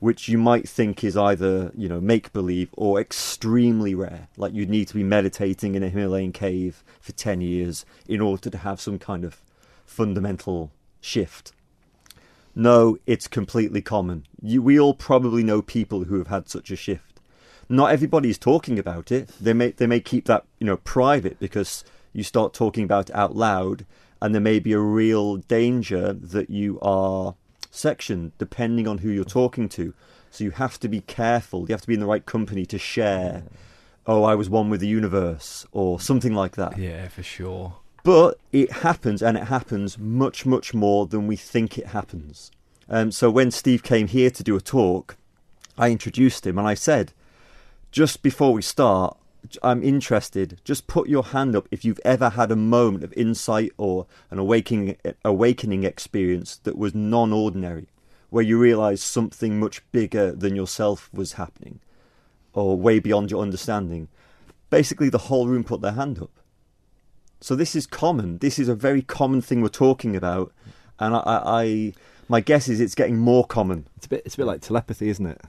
which you might think is either you know make believe or extremely rare. Like you'd need to be meditating in a Himalayan cave for ten years in order to have some kind of fundamental shift. No, it's completely common. You, we all probably know people who have had such a shift. Not everybody is talking about it. They may they may keep that you know private because you start talking about it out loud, and there may be a real danger that you are sectioned depending on who you're talking to. So you have to be careful. You have to be in the right company to share. Oh, I was one with the universe, or something like that. Yeah, for sure. But it happens, and it happens much, much more than we think it happens. Um, so when Steve came here to do a talk, I introduced him and I said, just before we start, I'm interested. Just put your hand up if you've ever had a moment of insight or an awakening, awakening experience that was non-ordinary, where you realised something much bigger than yourself was happening, or way beyond your understanding. Basically, the whole room put their hand up. So this is common. This is a very common thing we're talking about, and I, I my guess is it's getting more common. It's a bit. It's a bit like telepathy, isn't it?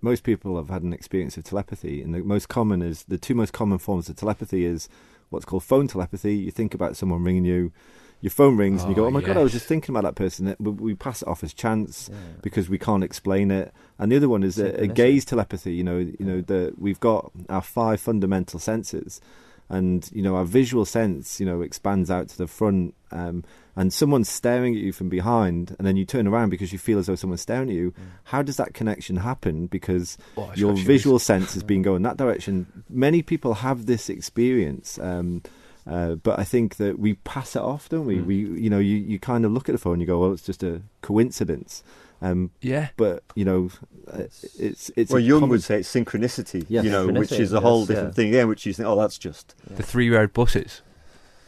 Most people have had an experience of telepathy, and the most common is the two most common forms of telepathy is what's called phone telepathy. You think about someone ringing you, your phone rings, and you go, Oh, "Oh my god, I was just thinking about that person." We, we pass it off as chance Yeah. because we can't explain it. And the other one is a, a gaze telepathy. You know, you know that we've got our five fundamental senses, and you know our visual sense, you know, expands out to the front. Um, and someone's staring at you from behind, and then you turn around because you feel as though someone's staring at you. How does that connection happen? Because Oh, your visual sense has been going that direction. Many people have this experience. Um, uh, but I think that we pass it off, don't we? Mm. We, you know, you, you kind of look at the phone and you go, "Well, it's just a coincidence." Um, Yeah. but you know, uh, it's it's well, Jung common- would say it's synchronicity, Yeah. you know, which is a whole yes, different yeah. thing again. Which you think, oh, that's just Yeah. The three road buses.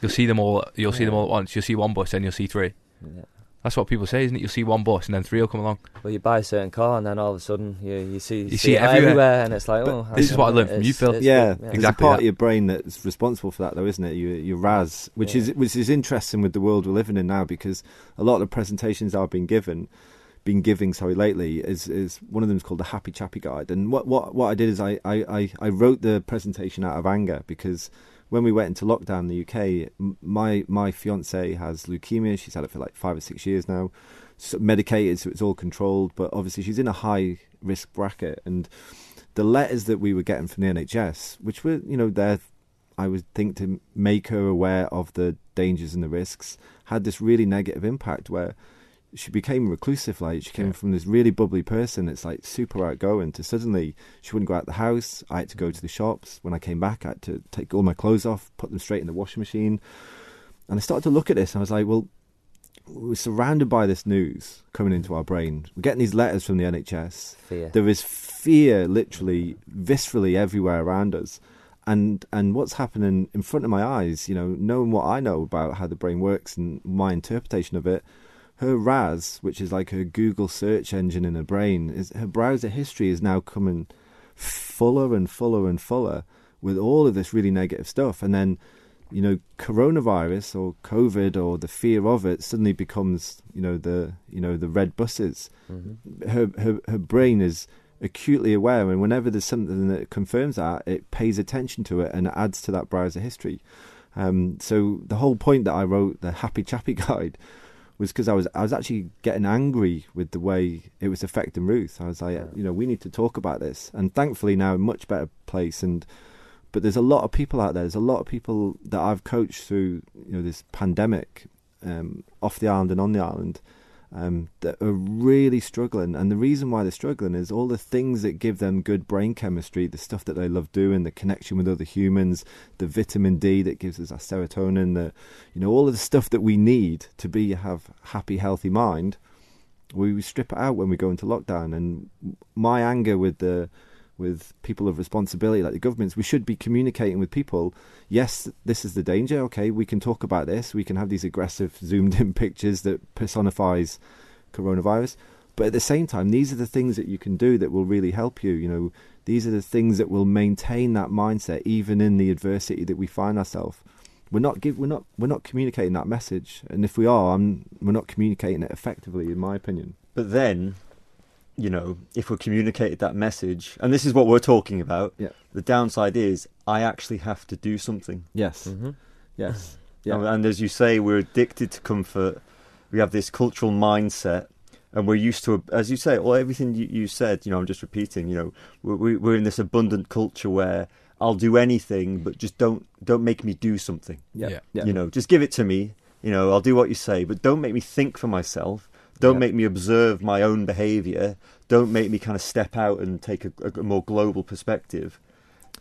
You'll see them all. You'll see them all at once. You'll see one bus, then you'll see three. Yeah. That's what people say, isn't it? You'll see one bus, and then three will come along. Well, you buy a certain car, and then all of a sudden you you see You see, see it it everywhere. and it's like, But oh, how this is what I learned from you, it's- Phil. it's yeah, good, there's Exactly a part that. of your brain that's responsible for that, though, isn't it? Your your RAS, which Yeah. is which is interesting with the world we're living in now, because a lot of the presentations I've been given, been giving, sorry, lately is is one of them is called the Happy Chappy Guide, and what what what I did is I I I, wrote the presentation out of anger because. When we went into lockdown in the UK, my my fiance has leukemia. She's had it for like five or six years now. So medicated, so it's all controlled. But obviously, she's in a high risk bracket, and the letters that we were getting from the NHS, which were, you know, there, I would think to make her aware of the dangers and the risks, had this really negative impact where she became reclusive. Like she came Yeah. from this really bubbly person that's like super outgoing to suddenly she wouldn't go out the house. I had to go to the shops. When I came back, I had to take all my clothes off, put them straight in the washing machine. And I started to look at this and I was like, well, we're surrounded by this news coming into our brain. We're getting these letters from the NHS fear. there is fear literally viscerally everywhere around us and and what's happening in front of my eyes you know knowing what i know about how the brain works and my interpretation of it her ras which is like her google search engine in her brain is her browser history is now coming fuller and fuller and fuller with all of this really negative stuff. And then you know coronavirus or covid or the fear of it suddenly becomes you know the you know the red buses. Mhm. her her her brain is acutely aware and whenever there's something that confirms that it pays attention to it and adds to that browser history. Um, so the whole point that I wrote the happy chappy *laughs* guide was because I was I was actually getting angry with the way it was affecting Ruth. I was like, you know, we need to talk about this. And thankfully now a much better place. And but there's a lot of people out there. There's a lot of people that I've coached through you know this pandemic um, off the island and on the island um, that are really struggling. And the reason why they're struggling is all the things that give them good brain chemistry, the stuff that they love doing, the connection with other humans, the vitamin D that gives us our serotonin, the you know all of the stuff that we need to be have happy, healthy mind. We, we strip it out when we go into lockdown. And my anger with the with people of responsibility like the governments, we should be communicating with people. Yes, this is the danger. Okay, we can talk about this. We can have these aggressive zoomed in *laughs* pictures that personifies coronavirus. But at the same time, these are the things that you can do that will really help you. You know, these are the things that will maintain that mindset even in the adversity that we find ourselves. We're not give, we're not we're not communicating that message, and if we are, I'm, we're not communicating it effectively, in my opinion. But then, you know, if we communicated that message, and this is what we're talking about, Yeah. the downside is I actually have to do something. Yes. hmm Yes. And- Yeah. And as you say, we're addicted to comfort. We have this cultural mindset, and we're used to, as you say, well, everything you, you said. You know, I'm just repeating. You know, we're, we- we're in this abundant culture where I'll do anything, but just don't don't make me do something. Yeah. Yeah. Yeah. You know, just give it to me. You know, I'll do what you say, but don't make me think for myself. Don't Yeah. make me observe my own behaviour. Don't make me kind of step out and take a, a more global perspective,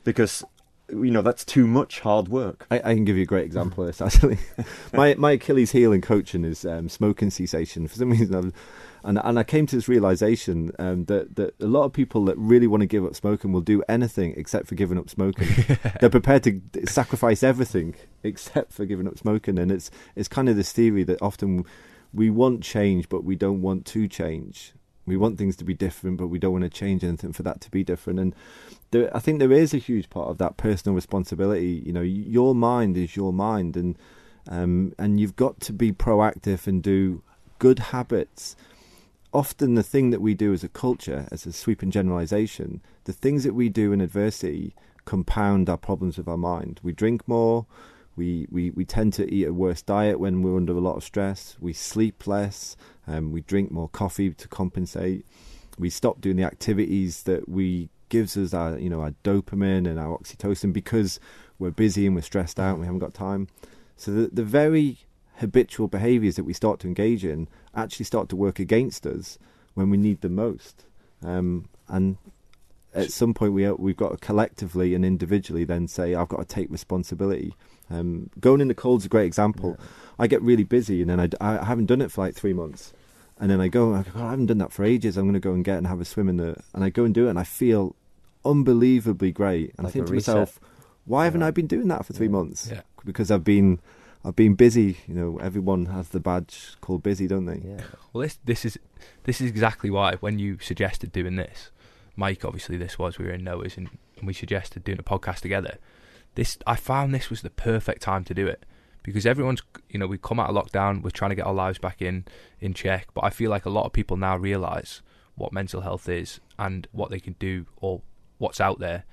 because you know that's too much hard work. I, I can give you a great example of this actually. *laughs* my my Achilles heel in coaching is um, smoking cessation. For some reason, I've, and and I came to this realization um, that that a lot of people that really want to give up smoking will do anything except for giving up smoking. *laughs* They're prepared to sacrifice everything except for giving up smoking, and it's it's kind of this theory that often we want change, but we don't want to change. We want things to be different, but we don't want to change anything for that to be different. And there, I think there is a huge part of that personal responsibility. You know, your mind is your mind, and um, and you've got to be proactive and do good habits. Often, the thing that we do as a culture, as a sweeping generalization, the things that we do in adversity compound our problems with our mind. We drink more. We, we, we tend to eat a worse diet when we're under a lot of stress. We sleep less. Um, we drink more coffee to compensate. We stop doing the activities that we gives us our you know our dopamine and our oxytocin because we're busy and we're stressed out and we haven't got time. So the the very habitual behaviours that we start to engage in actually start to work against us when we need them most. Um, and at some point we we've got to collectively and individually then say I've got to take responsibility. Um, going in the cold is a great example. I get really busy and then I haven't done it for like three months. And then I go, I, go, "God, I haven't done that for ages. I'm going to go and get and have a swim in the. And I go and do it, and I feel unbelievably great. And Like I think to myself, why haven't I been doing that for three Yeah. months? Yeah. Because I've been, I've been busy. You know, everyone has the badge called busy, don't they? Yeah. Well, this this is this is exactly why when you suggested doing this, Mike, obviously this was we were in Noah's and, and we suggested doing a podcast together. This I found this was the perfect time to do it because everyone's you know we come out of lockdown, we're trying to get our lives back in in check, but I feel like a lot of people now realise what mental health is and what they can do or what's out there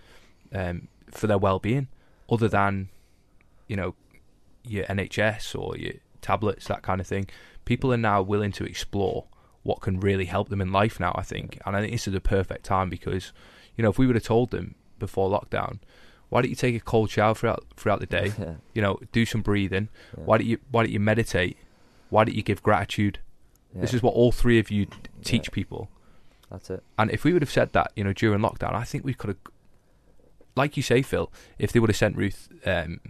um, for their well-being, other than you know your NHS or your tablets that kind of thing. People are now willing to explore what can really help them in life now. I think, and I think this is the perfect time because you know if we would have told them before lockdown, why don't you take a cold shower throughout throughout the day? *laughs* Yeah. You know, do some breathing. Yeah. Why don't you Why don't you meditate? Why don't you give gratitude? This is what all three of you teach Yeah. people. That's it. And if we would have said that, you know, during lockdown, I think we could have, like you say, Phil, if they would have sent Ruth, um,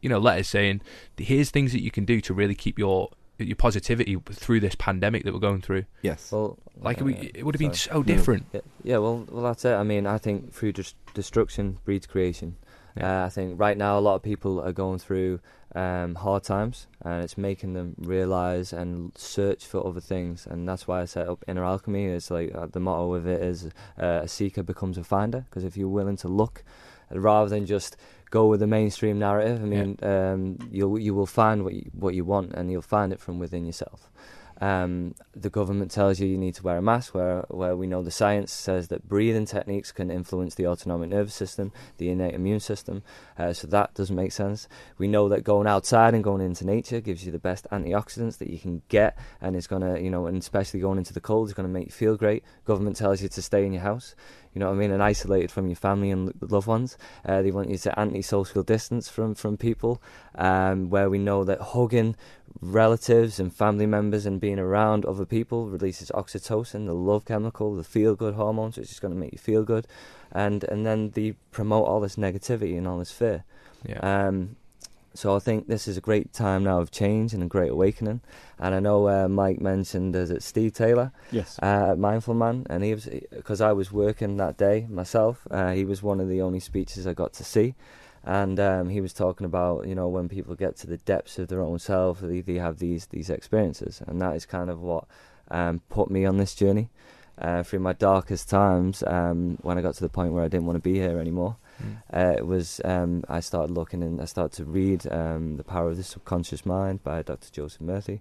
you know, letters saying, "Here's things that you can do to really keep your your positivity through this pandemic that we're going through." Yes. Well, Like uh, we, it would have been so different. Yeah, yeah. Well, well, that's it. I mean, I think through dis- destruction breeds creation. Yeah. Uh, I think right now a lot of people are going through um, hard times, and it's making them realize and search for other things. And that's why I set up Inner Alchemy. It's like uh, the motto of it is uh, a seeker becomes a finder. Because if you're willing to look, rather than just go with the mainstream narrative, I mean, um, you'll you will find what you, what you want, and you'll find it from within yourself. Um, the government tells you you need to wear a mask, where where we know the science says that breathing techniques can influence the autonomic nervous system, the innate immune system. Uh, so that doesn't make sense. We know that going outside and going into nature gives you the best antioxidants that you can get, and it's gonna, you know, and especially going into the cold, is gonna make you feel great. Government tells you to stay in your house. You know what I mean, and isolated from your family and loved ones. Uh, they want you to anti-social distance from from people. Um, where we know that hugging relatives and family members and being around other people releases oxytocin, the love chemical, the feel good hormones, which is going to make you feel good, and and then they promote all this negativity and all this fear. Yeah. Um, so I think this is a great time now of change and a great awakening. And I know uh, Mike mentioned is it Steve Taylor, Yes. uh, Mindful Man, and he was because I was working that day myself. Uh, he was one of the only speeches I got to see, and um, he was talking about you know when people get to the depths of their own self, they, they have these these experiences, and that is kind of what um, put me on this journey. Uh, through my darkest times, um, when I got to the point where I didn't want to be here anymore, Uh, it was um, I started looking and I started to read um, The Power of the Subconscious Mind by Dr. Joseph Murphy,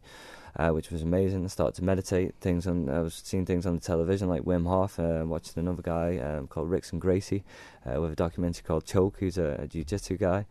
uh, which was amazing. I started to meditate things on. I was seeing things on the television like Wim Hof. Uh, watched another guy um, called Rickson Gracie uh, with a documentary called Choke, who's a, a jiu-jitsu guy,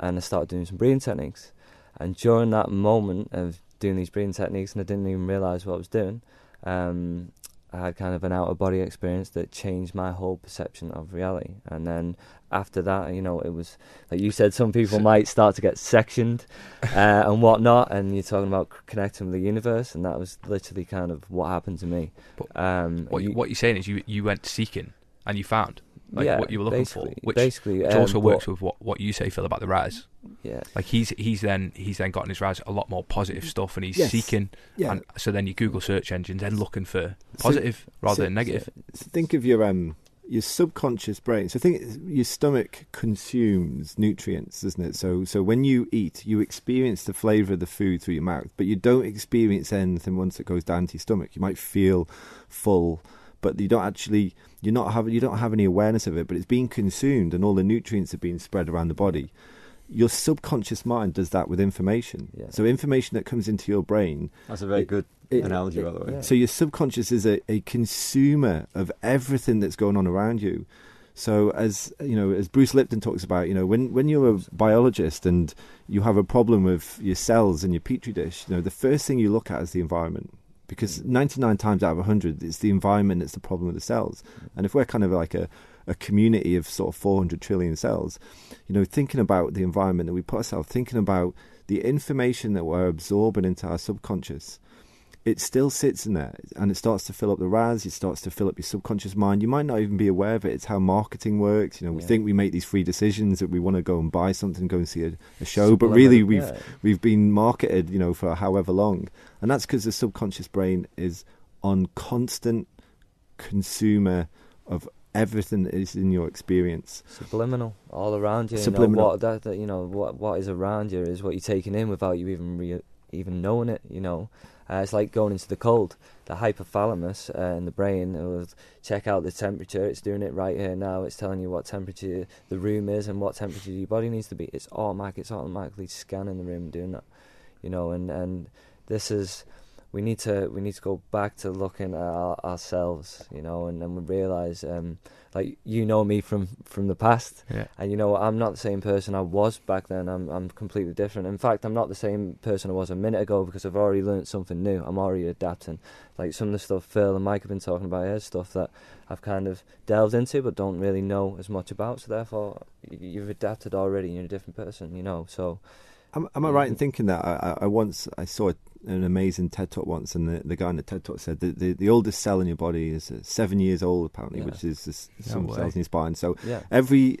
and I started doing some breathing techniques. And during that moment of doing these breathing techniques, and I didn't even realize what I was doing. Um, I had kind of an out of body experience that changed my whole perception of reality. And then after that, you know, it was like you said, some people might start to get sectioned uh, *laughs* and whatnot. And you're talking about connecting with the universe, and that was literally kind of what happened to me. But Um, What, you, what you're saying is you you went seeking and you found like yeah, what you were looking for, which, basically, which um, also but- works with what, what you say, Phil, about the rise. Yeah, Like he's he's then he's then got in his rise a lot more positive stuff, and he's Yes. seeking. Yeah. And so then your Google search engines then looking for So- positive rather so- than negative. So think of your um your subconscious brain. So I think your stomach consumes nutrients, doesn't it? So so when you eat, you experience the flavour of the food through your mouth, but you don't experience anything once it goes down to your stomach. You might feel full, but you don't actually you're not having you don't have any awareness of it, but it's being consumed and all the nutrients are being spread around the body. Your subconscious mind does that with information. Yeah. So information that comes into your brain That's a very It- good it- analogy, it- by the way. yeah. so your subconscious is a, a consumer of everything that's going on around you. So as you know, as Bruce Lipton talks about, you know, when when you're a biologist and you have a problem with your cells in your petri dish, you know, the first thing you look at is the environment. Because mm. 99 times out of 100, it's the environment that's the problem with the cells. And if we're kind of like a, a community of sort of 400 trillion cells, you know, thinking about the environment that we put ourselves, thinking about the information that we're absorbing into our subconscious, it still sits in there and it starts to fill up the RAS, it starts to fill up your subconscious mind. You might not even be aware of it. It's how marketing works. You know, we Yeah. think we make these free decisions that we want to go and buy something, go and see a, a show, but really we've Yeah. we've been marketed, you know, for however long. And that's because the subconscious brain is on constant consumer of everything that is in your experience. subliminal all around you. You Subliminal. know what that, that you know what what is around you is what you're taking in without you even re- even knowing it. You know, uh, it's like going into the cold. The hypothalamus uh, in the brain will check out the temperature. It's doing it right here now. It's telling you what temperature the room is and what temperature your body needs to be. It's automatic. It's automatically scanning the room and doing that. You know, and and this is we need to we need to go back to looking at our, ourselves. You know, and then we realize. Um, like you know me from from the past. Yeah. and you know I'm not the same person I was back then. I'm I'm completely different. In fact I'm not the same person I was a minute ago because I've already learned something new. I'm already adapting. Like some of the stuff Phil and Mike have been talking about here is stuff that I've kind of delved into but don't really know as much about. So therefore you've adapted already you're a different person you know? So Am, am I right in thinking that I, I I once I saw an amazing TED talk once, and the, the guy in the TED talk said that the, the oldest cell in your body is uh, seven years old apparently, Yeah. which is this, No some way. cells in your spine. So yeah every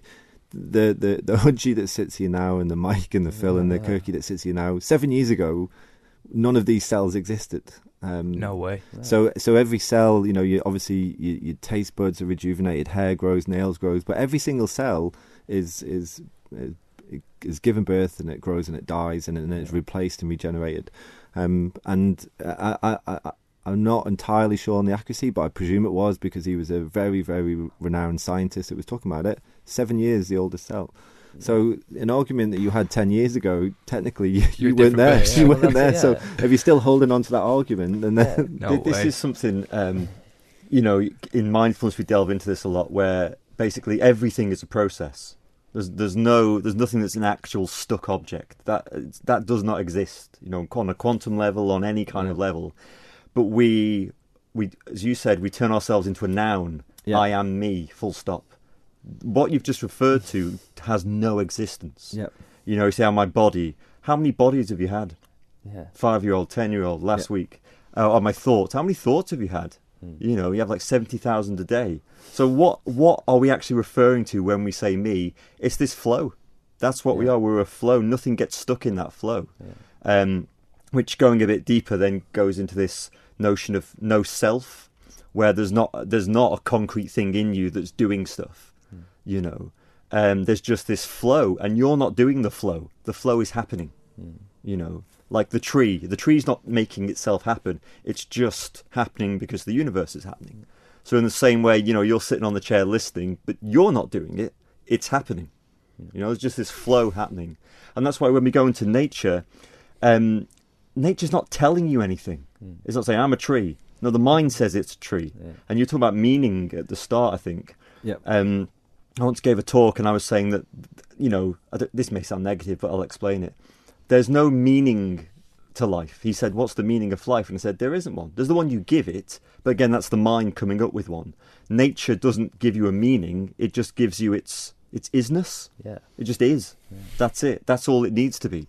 the the the *laughs* Hudgy that sits here now, and the Mike and the Phil and the Yeah. Kirky that sits here now, seven years ago, none of these cells existed. Um, No way. So so every cell, you know, you obviously you, your taste buds are rejuvenated, hair grows, nails grows, but every single cell is is is, is given birth and it grows and it dies and then it's replaced and regenerated. Um, and I, I, I, I- I'm not entirely sure on the accuracy, but I presume it was because he was a very very renowned scientist that was talking about it. Seven years, the oldest cell. So an argument that you had ten years ago, technically *laughs* you, You're you a weren't different there. person. You well, weren't there. that's So if you're still holding on to that argument, then Yeah. No this way. is something, um, you know, in mindfulness we delve into this a lot, where basically everything is a process. There's there's no there's nothing that's an actual stuck object that that does not exist. You know, on a quantum level, on any kind of level. But we we as you said, we turn ourselves into a noun. Yeah. I am me. Full stop. What you've just referred to has no existence. yeah. You know, you say, "Oh, my body." How many bodies have you had? yeah five year old, ten year old last week. Uh, on my thoughts, how many thoughts have you had? Mm. You know, you have like seventy thousand a day. So what what are we actually referring to when we say me? It's this flow. That's what we are. We're a flow. Nothing gets stuck in that flow. yeah Um, which going a bit deeper then goes into this notion of no self, where there's not there's not a concrete thing in you that's doing stuff. Mm. You know, um, there's just this flow, and you're not doing the flow. The flow is happening Mm. you know like the tree the tree's not making itself happen it's just happening because the universe is happening so in the same way you know you're sitting on the chair listening but you're not doing it it's happening. You know, there's just this flow happening, and that's why when we go into nature, um, nature's not telling you anything. Mm. It's not saying I'm a tree. No, the mind says it's a tree. Yeah. And you're talking about meaning at the start, I think. Yep. Um, I once gave a talk and I was saying that, you know, I this may sound negative, but I'll explain it. There's no meaning to life. He said, What's the meaning of life? And I said, There isn't one. There's the one you give it, but again, that's the mind coming up with one. Nature doesn't give you a meaning, it just gives you its its isness. Yeah. It just is. Yeah. That's it. That's all it needs to be.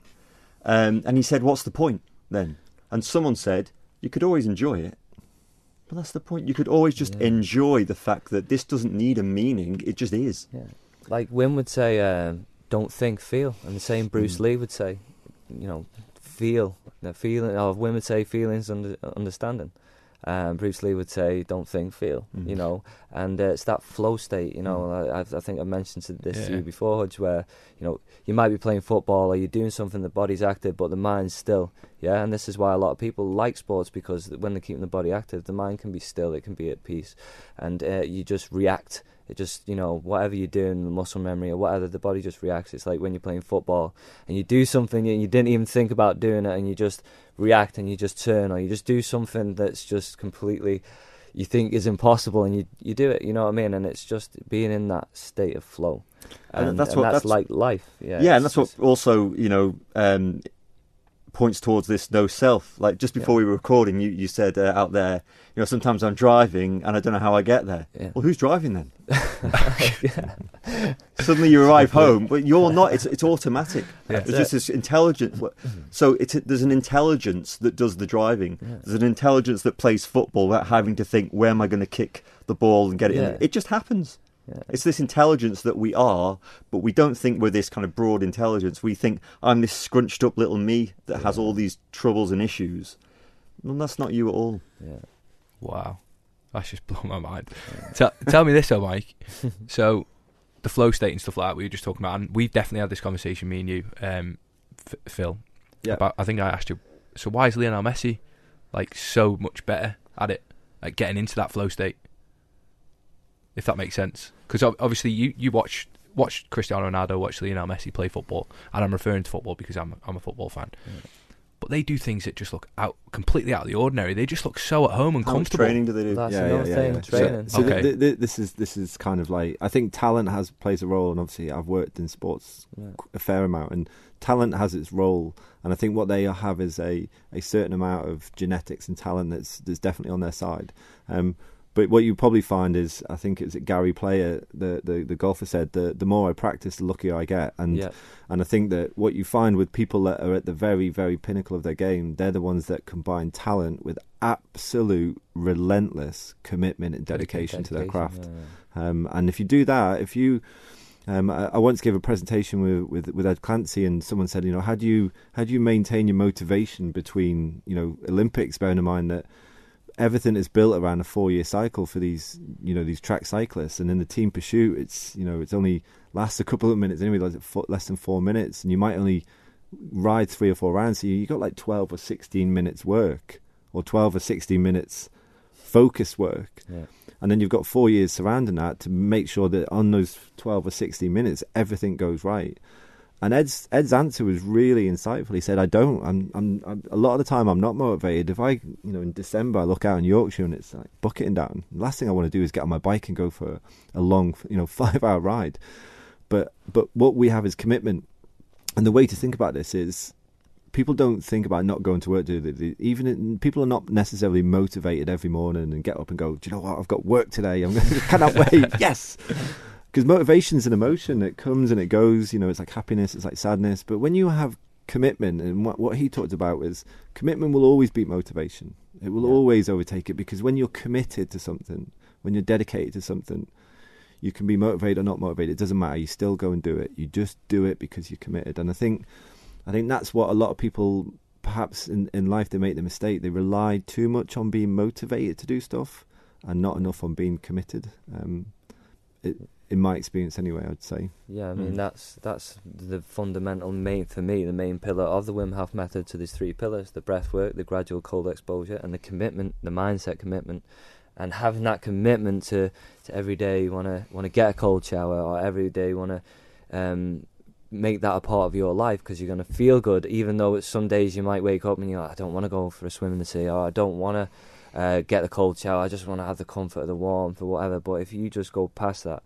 Um, and he said, What's the point then? And someone said, You could always enjoy it. But that's the point. You could always just Yeah. enjoy the fact that this doesn't need a meaning, it just is. Yeah. Like Wim would say, um, don't think, feel. And the same Bruce Mm. Lee would say, you know, feel. The feeling, or women say, feelings, under, understanding. Um, Bruce Lee would say, don't think, feel. Mhm. You know, and uh, it's that flow state, you know. I, I've- I think I mentioned this to you before, Hudge, where, you know, you might be playing football or you're doing something, the body's active, but the mind's still. Yeah, and this is why a lot of people like sports because when they're keeping the body active, the mind can be still, it can be at peace, and uh, you just react. It just, you know, whatever you're doing, the muscle memory or whatever, the body just reacts. It's like when you're playing football and you do something and you didn't even think about doing it and you just react and you just turn or you just do something that's just completely you think is impossible and you you do it you know what i mean? And it's just being in that state of flow. And and, that's and what- that's, that's- like life. Yeah Yeah, and that's what also, you know, um, points towards this no self. Like just before Yeah. we were recording, you, you said uh, out there, you know, sometimes I'm driving and I don't know how I get there. Yeah. Well, who's driving then? *laughs* Suddenly you arrive home, but you're not. It's it's automatic. *laughs* Yeah. It's just this intelligent. So it's there's an intelligence that does the driving. There's an intelligence that plays football without having to think where am I going to kick the ball and get it. It just happens. Yeah. It's this intelligence that we are, but we don't think we're this kind of broad intelligence. We think I'm this scrunched up little me that has all these troubles and issues. Well, that's not you at all. yeah. Wow, that's just *laughs* blown my mind. Tell, tell me this though, Mike. *laughs* so, the flow state and stuff like that we were just talking about, and we've definitely had this conversation, me and you, um, F- Phil. Yeah. About, I think I asked you. So why is Lionel Messi like so much better at it, at getting into that flow state? If that makes sense, because obviously you you watch watch Cristiano Ronaldo, watch Lionel Messi play football, and I'm referring to football because I'm I'm a football fan. Yeah. But they do things that just look out completely out of the ordinary. They just look so at home and How much comfortable. training do they do? That's another thing, training. So, so Okay. th- th- this is this is kind of like I think talent has plays a role, and obviously I've worked in sports Yeah. a fair amount, and talent has its role. And I think what they have is a, a certain amount of genetics and talent that's that's definitely on their side. Um, but what you probably find is, I think it's Gary Player, the, the, the golfer said, the the more I practice, the luckier I get. And yeah. and I think that what you find with people that are at the very, very pinnacle of their game, they're the ones that combine talent with absolute relentless commitment and dedication, to their craft. yeah, yeah. Um, and if you do that, if you, um, I, I once gave a presentation with, with with Ed Clancy, and someone said, you know, how do you how do you maintain your motivation between you know Olympics? Bearing in mind that everything is built around a four year cycle for these you know these track cyclists, and in the team pursuit, it's you know it's only lasts a couple of minutes anyway, like less than four minutes, and you might only ride three or four rounds, so you, you got like twelve or sixteen minutes work, or twelve or sixteen minutes focus work. Yeah. and then you've got four years surrounding that to make sure that on those 12 or 16 minutes everything goes right and ed's ed's answer was really insightful he said i don't i'm i'm, I'm a lot of the time i'm not motivated if i you know in december i look out in yorkshire and it's like bucketing down the last thing i want to do is get on my bike and go for a long you know *laughs* five hour ride but but what we have is commitment and the way to think about this is people don't think about not going to work, do they? They- Even in, people are not necessarily motivated every morning and get up and go, do you know what? I've got work today. I'm *laughs* cannot wait. *laughs* yes. Because motivation's an emotion. It comes and it goes. You know, it's like happiness, it's like sadness. But when you have commitment, and what, what he talked about was commitment will always beat motivation. It will Yeah. always overtake it because when you're committed to something, when you're dedicated to something, you can be motivated or not motivated. It doesn't matter. You still go and do it. You just do it because you're committed. And I think, I think that's what a lot of people, perhaps in in life, they make the mistake. They rely too much on being motivated to do stuff, and not enough on being committed. Um, it, in my experience, anyway, I'd say. Yeah, I mean Mm. that's that's the fundamental main for me, the main pillar of the Wim Hof method. So there's three pillars: the breath work, the gradual cold exposure, and the commitment, the mindset commitment. and having that commitment to, to every day you want to want to get a cold shower or every day you want to um, make that a part of your life because you're going to feel good even though some days you might wake up and you're like, I don't want to go for a swim in the sea or I don't want to uh, get the cold shower I just want to have the comfort of the warmth or whatever but if you just go past that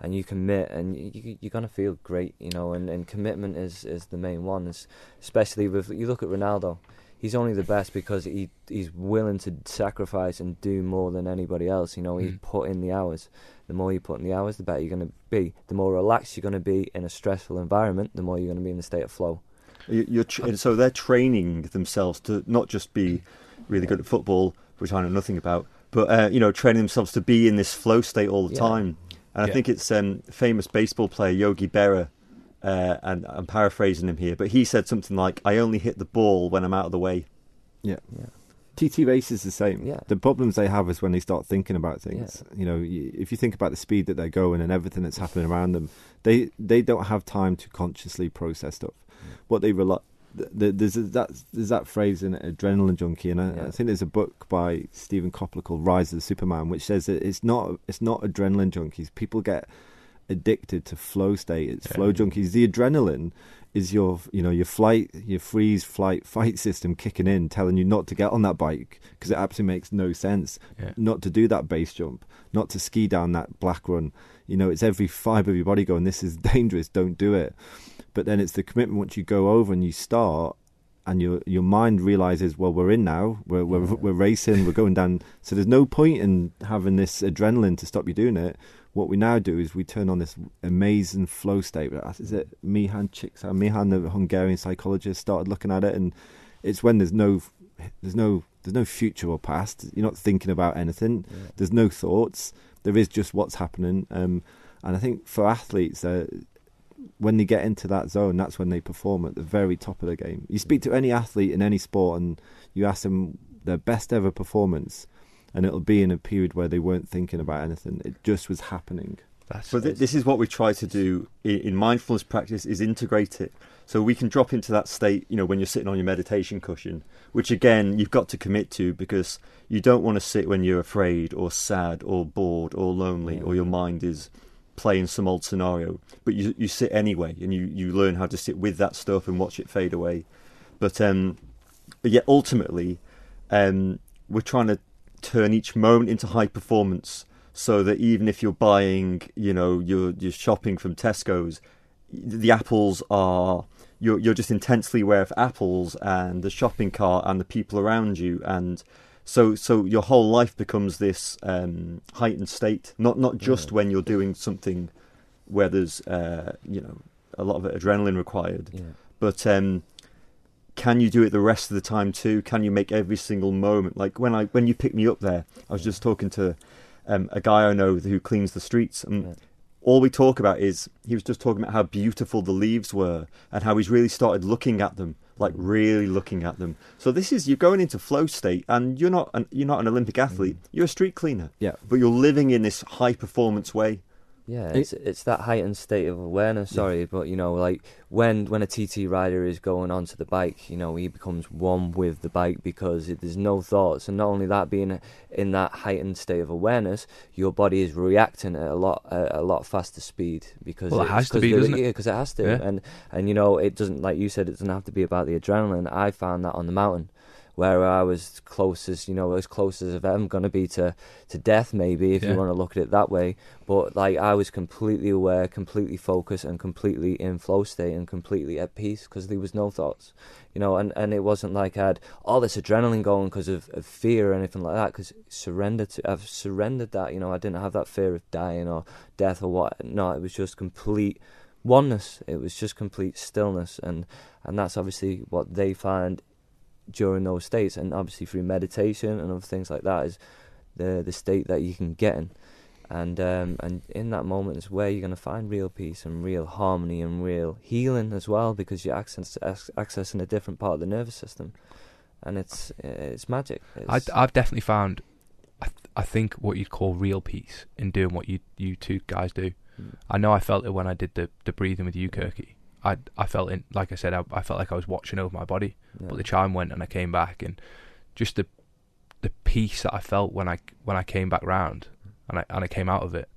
and you commit and you, you're going to feel great you know and, and commitment is, is the main one it's, especially with you look at Ronaldo he's only the best because he he's willing to sacrifice and do more than anybody else. You know, he's Mm. put in the hours. The more you put in the hours, the better you're going to be. The more relaxed you're going to be in a stressful environment, the more you're going to be in the state of flow. You- You're so they're training themselves to not just be really good at football, which I know nothing about, but uh, you know, training themselves to be in this flow state all the Yeah. time. And I think it's um, famous baseball player Yogi Berra, uh, and I'm paraphrasing him here, but he said something like, "I only hit the ball when I'm out of the way." Yeah. Yeah. TT race is the same. Yeah. The problems they have is when they start thinking about things. Yeah. You know, if you think about the speed that they're going and everything that's happening around them, they they don't have time to consciously process stuff. What they rely th- th- there's that there's that phrase in adrenaline junkie, and I, Yeah. I think there's a book by Steven Kotler called Rise of the Superman, which says that it's not it's not adrenaline junkies. People get addicted to flow state. It's Yeah. flow junkies. The adrenaline is your you know your flight your freeze flight fight system kicking in telling you not to get on that bike because it absolutely makes no sense Yeah. not to do that base jump not to ski down that black run you know it's every fibre of your body going this is dangerous don't do it but then it's the commitment once you go over and you start and your your mind realizes well we're in now we're we're, Yeah. we're racing we're going down so there's no point in having this adrenaline to stop you doing it what we now do is we turn on this amazing flow state. Is it Mihaly Csikszentmihalyi? Mihaly, the Hungarian psychologist, started looking at it, and it's when there's no, there's no, there's no future or past. You're not thinking about anything. Yeah. There's no thoughts. There is just what's happening. Um, and I think for athletes, uh, when they get into that zone, that's when they perform at the very top of the game. You speak to any athlete in any sport, and you ask them their best ever performance, and it'll be in a period where they weren't thinking about anything. It just was happening. That's But th- this is what we try to do in, in mindfulness practice: is integrate it. So we can drop into that state, you know, when you're sitting on your meditation cushion, which again you've got to commit to because you don't want to sit when you're afraid or sad or bored or lonely Yeah. or your mind is playing some old scenario. But you you sit anyway, and you you learn how to sit with that stuff and watch it fade away. But um, but yet ultimately, um, we're trying to turn each moment into high performance so that even if you're buying, you know, you're you're shopping from Tesco's, the apples are you're you're just intensely aware of apples and the shopping cart and the people around you and so so your whole life becomes this um, heightened state. Not not just Yeah. when you're doing something where there's uh, you know a lot of adrenaline required, Yeah. but um, can you do it the rest of the time too? Can you make every single moment? Like when I when you picked me up there, I was just talking to um, a guy I know who cleans the streets, and Yeah. all we talk about is he was just talking about how beautiful the leaves were and how he's really started looking at them, like really looking at them. So this is you're going into flow state, and you're not an, you're not an Olympic athlete. Mm. You're a street cleaner, Yeah. but you're living in this high performance way. Yeah, it's it's that heightened state of awareness. Yeah. Sorry, but you know, like when when a TT rider is going onto the bike, you know, he becomes one with the bike because it, there's no thoughts, and not only that, being in that heightened state of awareness, your body is reacting at a lot at a lot faster speed because Well, it it's- has to be, doesn't it? Yeah, because it has to, Yeah. and and you know, it doesn't like you said, it doesn't have to be about the adrenaline. I found that on the mountain. Where I was closest, you know, as close as I'm gonna be to, to death, maybe if Yeah. you want to look at it that way but like I was completely aware, completely focused, and completely in flow state and completely at peace because there was no thoughts, you know. And, and it wasn't like I had all oh, this adrenaline going because of, of fear or anything like that. Because surrender to, I've surrendered that, you know. I didn't have that fear of dying or death or what. No, it was just complete oneness. It was just complete stillness, and and that's obviously what they find during those states, and obviously through meditation and other things like that is the the state that you can get in and um, and in that moment is where you're going to find real peace and real harmony and real healing as well because you're access, accessing a different part of the nervous system, and it's it's magic. I, It's, I've definitely found, I, th- I think what you'd call real peace in doing what you you two guys do. Mm. I know I felt it when I did the, the breathing with you, Kirky. I I felt in like I said I, I felt like I was watching over my body. yeah. But the chime went and I came back and just the the peace that I felt when I when I came back round and I and I came out of it.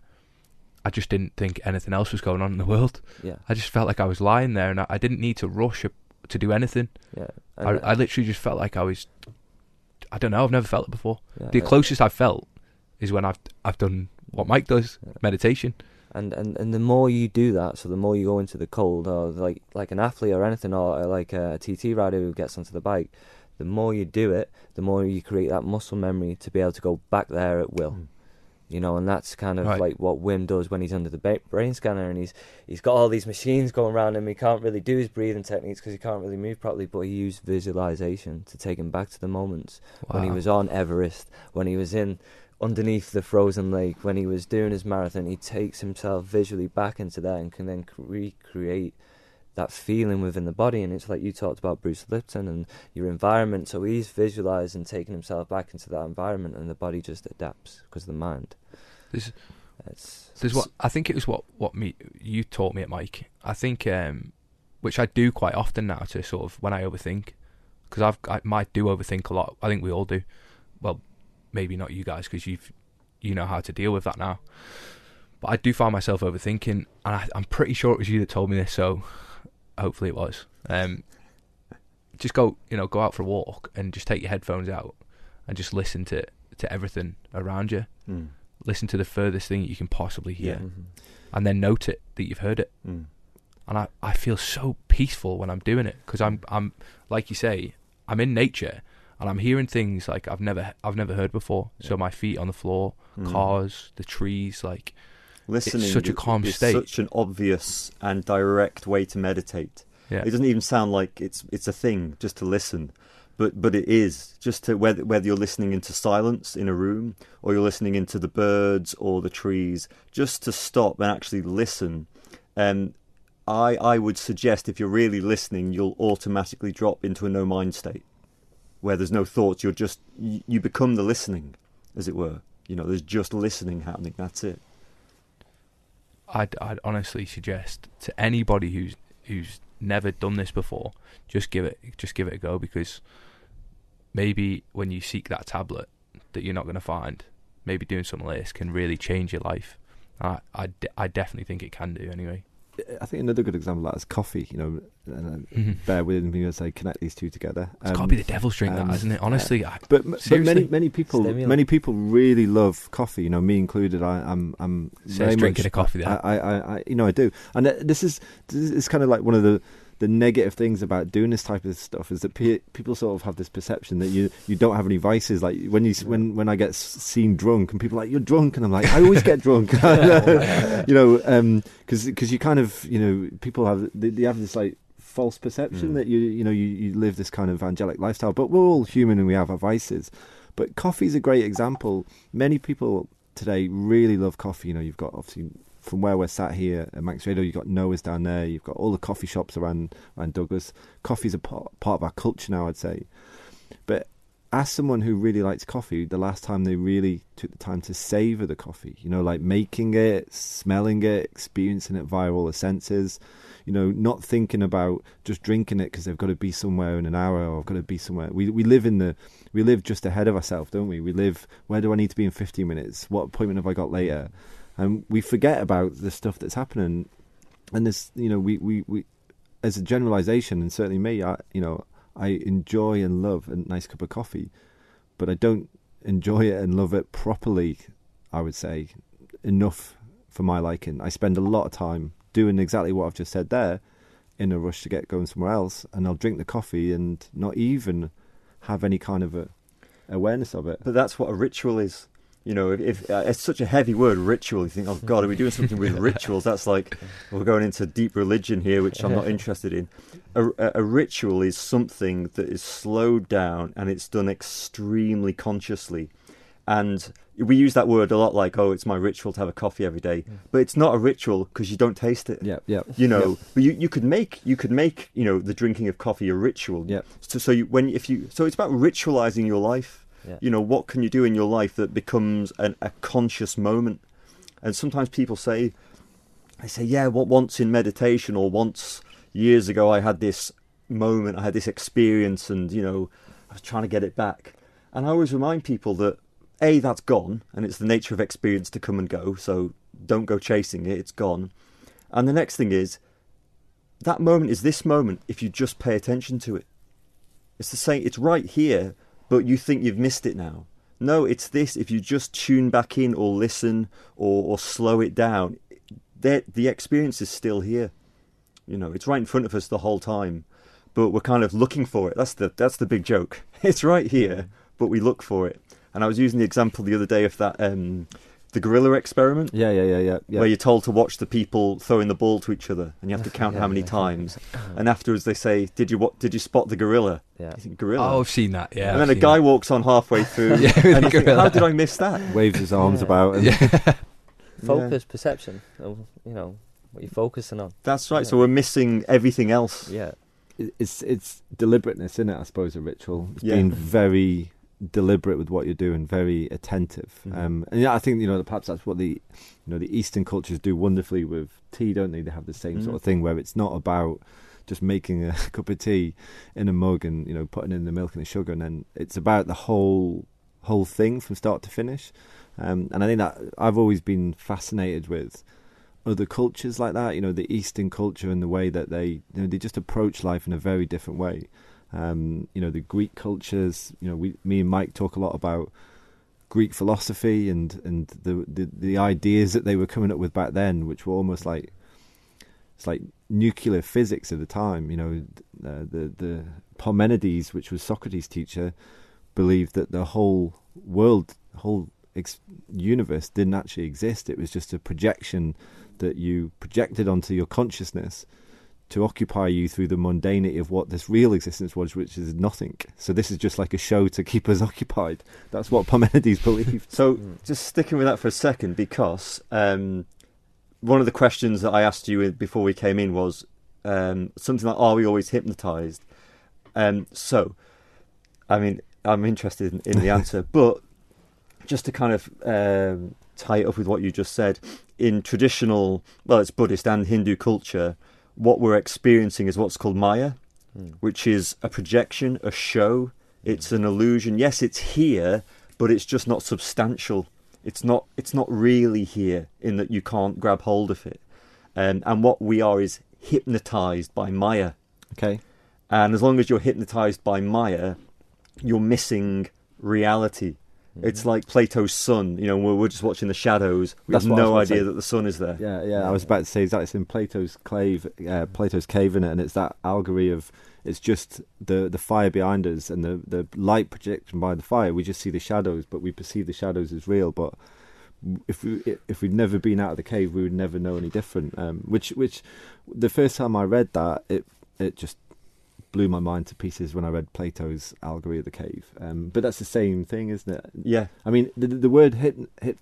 I just didn't think anything else was going on in the world. Yeah, I just felt like I was lying there, and I, I didn't need to rush a, to do anything. yeah. I, And, uh, I literally just felt like I was. I don't know. I've never felt it before. yeah, The yeah. closest I've felt is when I've I've done what Mike does, meditation. And and and the more you do that, so the more you go into the cold, or like like an athlete or anything, or like a TT rider who gets onto the bike, the more you do it, the more you create that muscle memory to be able to go back there at will. Mm. You know, and that's kind of Right. like what Wim does when he's under the brain scanner, and he's he's got all these machines going around him. He can't really do his breathing techniques because he can't really move properly. But he used visualization to take him back to the moments when he was on Everest, when he was in underneath the frozen lake, when he was doing his marathon, he takes himself visually back into that and can then recreate that feeling within the body. And it's like you talked about Bruce Lipton and your environment. So he's visualizing taking himself back into that environment, and the body just adapts because of the mind. There's- It's There's what I think it was what what me you taught me at Mike. I think um, which I do quite often now to sort of when I overthink because I've I might do overthink a lot. I think we all do. Maybe not you guys because you've you know how to deal with that now. But I do find myself overthinking, and I, I'm pretty sure it was you that told me this. So hopefully it was. Um, just go you know go out for a walk and just take your headphones out and just listen to to everything around you. Mm. Listen to the furthest thing you can possibly hear Yeah. Mhm. and then note it that you've heard it. Mm. And I, I feel so peaceful when I'm doing it because I'm I'm like you say I'm in nature and I'm hearing things like I've never I've never heard before. So my feet on the floor, Mm. cars, the trees, like Listening such a calm is state. such an obvious and direct way to meditate. yeah, It doesn't even sound like it's it's a thing just to listen, but but it is just to whether whether you're listening into silence in a room or you're listening into the birds or the trees, just to stop and actually listen. Um, I I would suggest if you're really listening, you'll automatically drop into a no mind state where there's no thoughts. You're just you, become the listening, as it were. You know, there's just listening happening. That's it. I'd I'd honestly suggest to anybody who's who's never done this before, just give it just give it a go because maybe when you seek that tablet that you're not going to find, maybe doing something like this can really change your life. I I definitely think it can do anyway. I think another good example of that is coffee. You know, and, uh, Mm-hmm. bear with me as I connect these two together. It's got to Um, be the devil's drink, um, that isn't it? Honestly, I, But, but many many people Stimulant. many people really love coffee. You know, me included. I, I'm I'm Says very drinking much, a coffee there. I, I, I, I you know I do, and uh, this is this is kind of like one of the the negative things about doing this type of stuff is that pe- people sort of have this perception that you you don't have any vices. Like when you when when I get seen drunk and people are like you're drunk, and I'm like I always get drunk. *laughs* *laughs* you know, because because you kind of you know people have they, they have this like false perception Mm. that you you know you, you live this kind of angelic lifestyle, but we're all human and we have our vices. But coffee's a great example. Many people today really love coffee. You know, you've got obviously from where we're sat here at Manx Radio, you've got Noah's down there. You've got all the coffee shops around around Douglas. Coffee's a part, part of our culture now, I'd say. But as someone who really likes coffee, the last time they really took the time to savor the coffee, you know, like making it, smelling it, experiencing it via all the senses, you know, not thinking about just drinking it because they've got to be somewhere in an hour or I've got to be somewhere. We we live in the we live just ahead of ourselves, don't we? We live where do I need to be in 15 minutes? What appointment have I got later? And we forget about the stuff that's happening. And this, you know, we we, we as a generalization, and certainly me, I you know, I enjoy and love a nice cup of coffee, but I don't enjoy it and love it properly. I would say enough for my liking. I spend a lot of time doing exactly what I've just said there, in a rush to get going somewhere else, and I'll drink the coffee and not even have any kind of a awareness of it. But that's what a ritual is. You know, if, if uh, it's such a heavy word, ritual. You think, oh God, are we doing something with *laughs* rituals? That's like we're going into deep religion here, which I'm not *laughs* interested in. A, a, ritual is something that is slowed down and it's done extremely consciously. And we use that word a lot, like, oh, it's my ritual to have a coffee every day. But it's not a ritual because you don't taste it. Yeah, yeah. You know, but you, you could make you could make you know the drinking of coffee a ritual. Yeah. So so you when if you so it's about ritualizing your life Yeah. you know what can you do in your life that becomes an, a conscious moment and sometimes people say I say yeah what once in meditation or once years ago i had this moment i had this experience and you know i was trying to get it back And I always remind people that a that's gone, and it's the nature of experience to come and go. So don't go chasing it; it's gone. And the next thing is that moment is this moment if you just pay attention to it. It's the same. It's right here, but you think you've missed it now. No, it's this. If you just tune back in or listen or, or slow it down, the the experience is still here. You know, it's right in front of us the whole time, but we're kind of looking for it. That's the that's the big joke. *laughs* It's right here, but we look for it. And I was using the example the other day of that um, the gorilla experiment, Yeah, yeah, yeah, yeah. yeah. where you're told to watch the people throwing the ball to each other, and you have to *laughs* count Yeah, how many yeah. times. *laughs* And afterwards, they say, "Did you what? Did you spot the gorilla?" Yeah. You think gorilla. Oh, I've seen that. Yeah. and I've then a guy that. walks on halfway *laughs* through, Yeah, and you think, "How did I miss that?" waves his arms Yeah. about. And Yeah. Focus, perception. of, You know what you're focusing on. That's right. Yeah. So we're missing everything else. Yeah. it's it's deliberateness in it. I suppose a ritual. It's Yeah. being very deliberate with what you're doing, very attentive. Mhm. Um, and yeah, I think you know perhaps that's what the you know the Eastern cultures do wonderfully with tea, don't they? They have the same sort Mhm. of thing where it's not about just making a *laughs* cup of tea in a mug and you know putting in the milk and the sugar, and then it's about the whole whole thing from start to finish. Um, and I think that I've always been fascinated with other cultures like that. You know, the Eastern culture and the way that they you know they just approach life in a very different way. Um, you know, the Greek cultures. You know, we me and Mike talk a lot about Greek philosophy and and the the, the ideas that they were coming up with back then, which were almost like it's like nuclear physics at the time. You know, uh, the the Parmenides, which was Socrates' teacher, believed that the whole world, whole ex- universe, didn't actually exist. It was just a projection that you projected onto your consciousness to occupy you through the mundanity of what this real existence was, which is nothing. So this is just like a show to keep us *laughs* occupied. That's what Parmenides *laughs* believed. So just sticking with that for a second, because um, one of the questions that I asked you before we came in was um, something like, "Are we always hypnotized?" Um, so, I mean, I'm interested in, in the *laughs* answer, but just to kind of um, tie it up with what you just said, in traditional, well, it's Buddhist and Hindu culture, what we're experiencing is what's called Maya, Mm. which is a projection, a show. It's an illusion. Yes, it's here, but it's just not substantial. It's not. It's not really here in that you can't grab hold of it. Um, and what we are is hypnotized by Maya. Okay. And as long as you're hypnotized by Maya, you're missing reality. Mm-hmm. It's like Plato's sun. You know, we're, we're just watching the shadows. We That's have what I was no idea say. that the sun is there. Yeah, yeah. I was about to say that it's in Plato's cave, uh, Plato's cave in it, and it's that allegory of it's just the the fire behind us and the the light projection by the fire. We just see the shadows, but we perceive the shadows as real. But if we if we'd never been out of the cave, we would never know any different. Um, which which the first time I read that, it it just blew my mind to pieces when I read Plato's allegory of the cave. Um, but that's the same thing, isn't it? Yeah. I mean, the, the word hyp, hyp,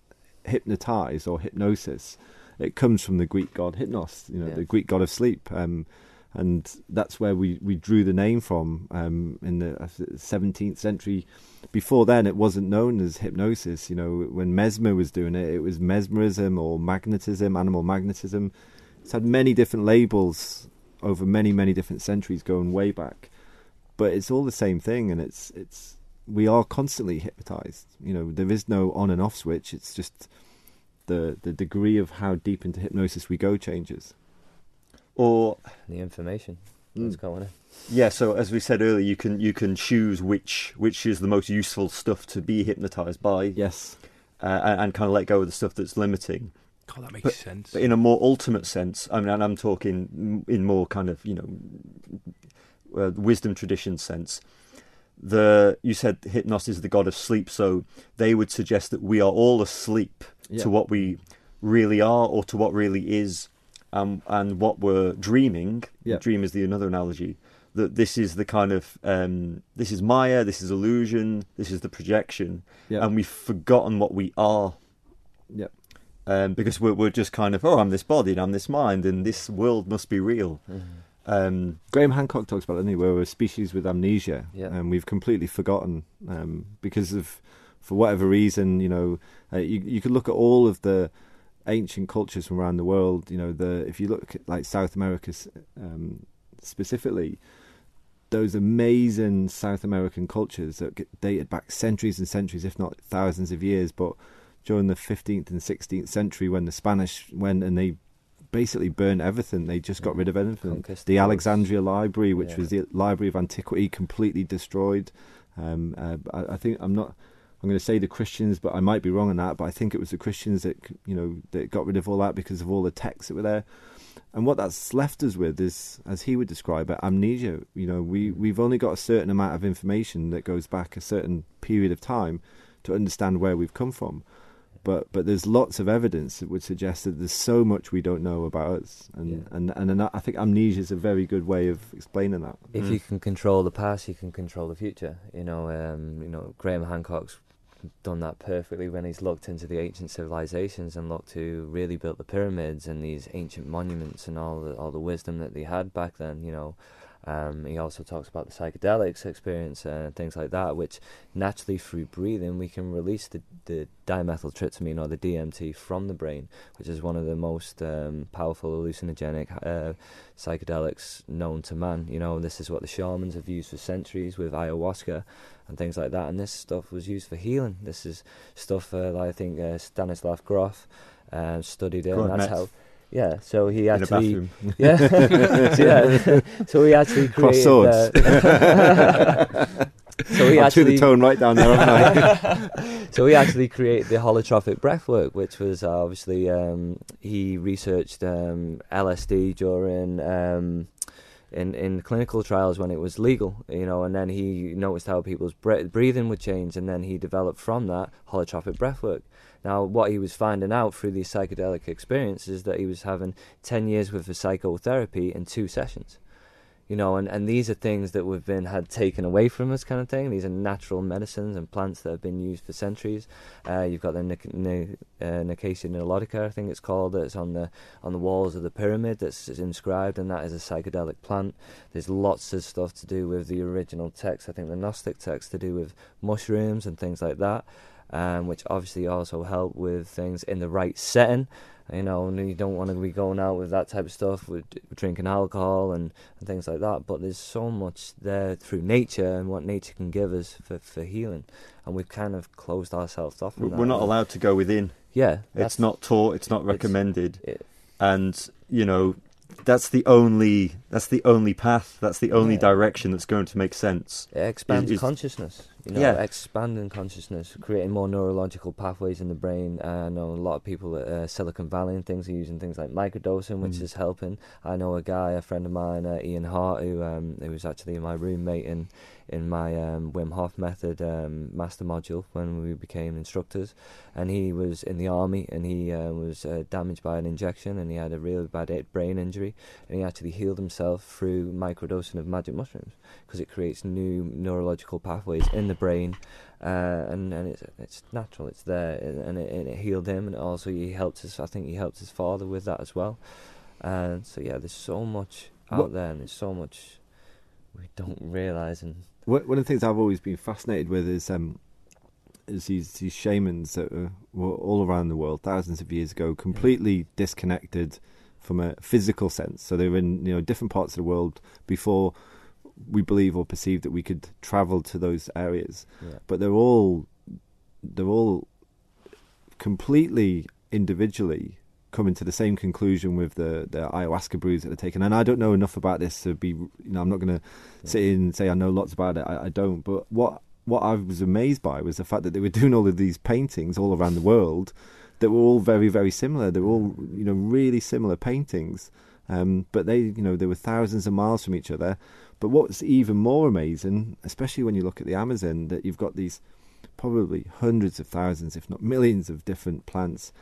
hypnotize or hypnosis, it comes from the Greek god Hypnos, you know, Yeah. the Greek god of sleep, um, and that's where we, we drew the name from um, in the seventeenth century. Before then, it wasn't known as hypnosis. You know, when Mesmer was doing it, it was mesmerism or magnetism, animal magnetism. It's had many different labels over many many different centuries, going way back. But it's all the same thing, and it's it's we are constantly hypnotized. You know, there is no on and off switch. It's just the the degree of how deep into hypnosis we go changes. Or The information Mm. that's going in. Yeah, so as we said earlier, you can you can choose which which is the most useful stuff to be hypnotized by, Yes. uh, and, and kind of let go of the stuff that's limiting. God, that makes But- sense. But in a more ultimate sense, I mean, and I'm talking in more kind of you know uh, wisdom tradition sense. The you said hypnosis is the god of sleep, so they would suggest that we are all asleep Yeah. to what we really are or to what really is, um, and what we're dreaming. Yeah. Dream is the another analogy. That this is the kind of um, this is Maya, this is illusion, this is the projection, Yeah. and we've forgotten what we are yeah. Um, because we're, we're just kind of oh I'm this body and I'm this mind and this world must be real. Mhm. Um, Graham Hancock talks about it, doesn't he? Where we're a species with amnesia, Yeah. and we've completely forgotten um, because of, for whatever reason, you know, uh, you you could look at all of the ancient cultures from around the world. You know, the if you look at like South America um, specifically, those amazing South American cultures that get dated back centuries and centuries, if not thousands of years. But during the 15th and 16th century, when the Spanish went and they basically burned everything, they just got rid of everything. The Alexandria Library, which Yeah. was the Library of Antiquity, completely destroyed. Um, uh, I, I think I'm not. I'm going to say the Christians, but I might be wrong on that. But I think it was the Christians that you know that got rid of all that because of all the texts that were there. And what that's left us with is, as he would describe it, amnesia. You know, we we've only got a certain amount of information that goes back a certain period of time to understand where we've come from. But but there's lots of evidence that would suggest that there's so much we don't know about us, and Yeah. and and, and I think amnesia is a very good way of explaining that. if Mm. you can control the past, you can control the future. You know, um, you know, Graham Hancock's done that perfectly when he's looked into the ancient civilizations and looked to really built the pyramids and these ancient monuments and all the all the wisdom that they had back then. You know, um, he also talks about the psychedelics experience and things like that, which naturally through breathing we can release the the dimethyltryptamine or the DMT from the brain, which is one of the most um, powerful hallucinogenic uh, psychedelics known to man. You know, this is what the shamans have used for centuries with ayahuasca and things like that. And this stuff was used for healing. This is stuff uh, that I think uh, Stanislav Grof uh, studied it, and that's how. Yeah, so he actually, *laughs* yeah, so, yeah. so he actually Cross swords. Uh, *laughs* so he I actually the tone right down there, *laughs* so he actually created the holotropic breathwork, which was uh, obviously um, he researched um, LSD during um, in in clinical trials when it was legal, you know, and then he noticed how people's bre- breathing would change, and then he developed from that holotropic breathwork. Now, what he was finding out through these psychedelic experiences is that he was having ten years with of psychotherapy in two sessions you know, and, and these are things that we've been had taken away from us, kind of thing. These are natural medicines and plants that have been used for centuries. Uh, you've got the Nic- Nic- uh, I think it's called, that's on the on the walls of the pyramid that's inscribed, and that is a psychedelic plant. There's lots of stuff to do with the original text. I think the Gnostic text to do with mushrooms and things like that, um, which obviously also help with things in the right setting. You know, and you don't want to be going out with that type of stuff, with, with drinking alcohol and, and things like that. But there's so much there through nature and what nature can give us for, for healing, and we've kind of closed ourselves off. from We're not allowed to go within. Yeah, It's not taught. It's not it's- recommended. it- and you know that's the only that's the only path that's the only Yeah. direction that's going to make sense It expands is- consciousness. You know, Yeah. expanding consciousness, creating more neurological pathways in the brain. Uh, I know a lot of people at uh, Silicon Valley and things are using things like microdosing, which Mm. is helping. I know a guy, a friend of mine, uh, Ian Hart, who um, who was actually my roommate in in my um, Wim Hof method um, master module when we became instructors, and he was in the army and he uh, was uh, damaged by an injection and he had a really bad brain injury and he actually healed himself through microdosing of magic mushrooms because it creates new neurological pathways in the brain, uh, and and it's it's natural, it's there, and it, and it healed him, and also he helped his, I think he helped his father with that as well, and so yeah, there's so much out What- there, and there's so much we don't realize, and One of the things I've always been fascinated with is um, is these these shamans that were, were all around the world thousands of years ago, completely disconnected from a physical sense. So they were in you know different parts of the world before we believe or perceive that we could travel to those areas. yeah, But they're all they're all completely individually coming to the same conclusion with the, the ayahuasca brews that are taken. And I don't know enough about this to be, you know, I'm not going to sit in and say I know lots about it. I, I don't. But what what I was amazed by was the fact that they were *laughs* doing all of these paintings all around the world that were all very very similar. They were all you know really similar paintings. Um, but they, you know, they were thousands of miles from each other. But what's even more amazing, especially when you look at the Amazon, that you've got these probably hundreds of thousands, if not millions, of different plants,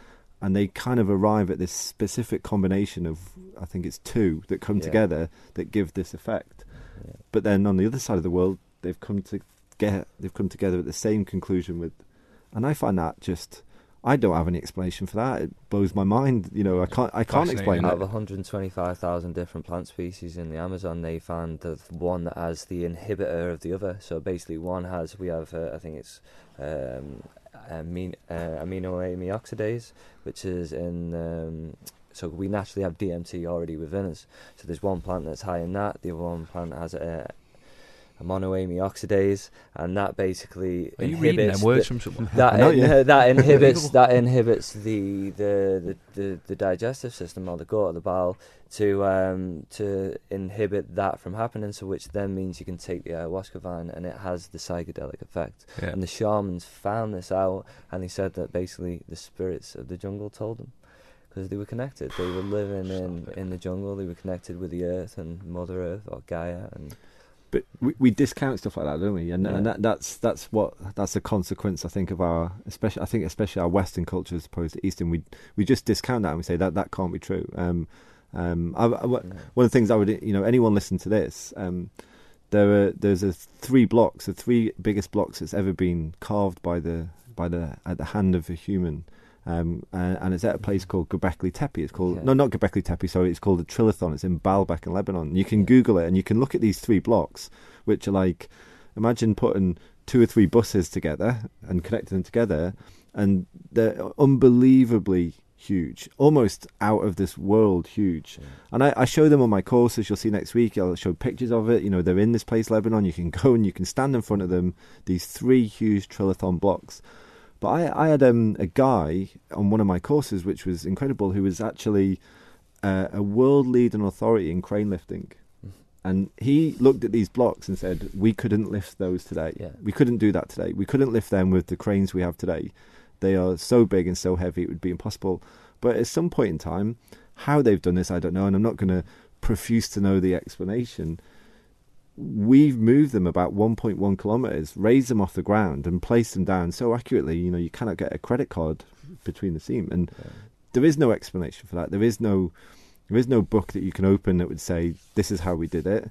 and they kind of arrive at this specific combination of, I think it's two that come Yeah. together that give this effect. yeah. But then on the other side of the world, they've come to get, they've come together at the same conclusion with, and I find that just. I don't have any explanation for that. It blows my mind. You know, I can't. I can't explain Fascinating. Out it. of 125,000 different plant species in the Amazon, they found the one that has the inhibitor of the other. So basically, one has we have uh, I think it's um, amino, uh, oxidase, which is in. Um, so we naturally have DMT already within us. So there's one plant that's high in that. The other one plant has uh, a monoamine oxidase, and that basically Are you inhibits reading them words the- from someone? *laughs* that *laughs* in- yeah. that *laughs* inhibits that inhibits the the, the, the the digestive system or the gut or the bowel to um to inhibit that from happening. So which then means you can take the ayahuasca vine and it has the psychedelic effect. Yeah. And the shamans found this out, and they said that basically the spirits of the jungle told them. Because they were connected, they were living in, in the jungle. They were connected with the earth and Mother Earth or Gaia, and but we, we discount stuff like that, don't we? And, Yeah. and that, that's that's what that's a consequence, I think, of our especially I think especially our Western culture as opposed to Eastern. We we just discount that and we say that that can't be true. Um, um, I, I- one of the things I would, you know, anyone listen to this, um, there are there's a three blocks, the three biggest blocks that's ever been carved by the by the at the hand of a human, um, and, and it's at a place called Göbekli Tepe. It's called Yeah. no, not Göbekli Tepe. Sorry, it's called the Trilithon. It's in Baalbek in Lebanon. You can Yeah. Google it and you can look at these three blocks, which are like, imagine putting two or three buses together and connecting them together, and they're unbelievably huge, almost out of this world huge. And I, I show them on my courses. You'll see next week. I'll show pictures of it. You know, they're in this place, Lebanon. You can *laughs* go and you can stand in front of them. These three huge trilithon blocks. But I, I had um, a guy on one of my courses, which was incredible, who was actually uh, a world leading authority in crane lifting. And he looked at these blocks and said, "We couldn't lift those today. Yeah. We couldn't do that today. We couldn't lift them with the cranes we have today. They are so big and so heavy; it would be impossible." But at some point in time, how they've done this, I don't know, and I'm not going to profuse to know the explanation. We've moved them about 1.1 kilometers, raised them off the ground, and placed them down so accurately. You know, you cannot get a credit card between the seam, and Yeah. there is no explanation for that. There is no, there is no book that you can open that would say this is how we did it.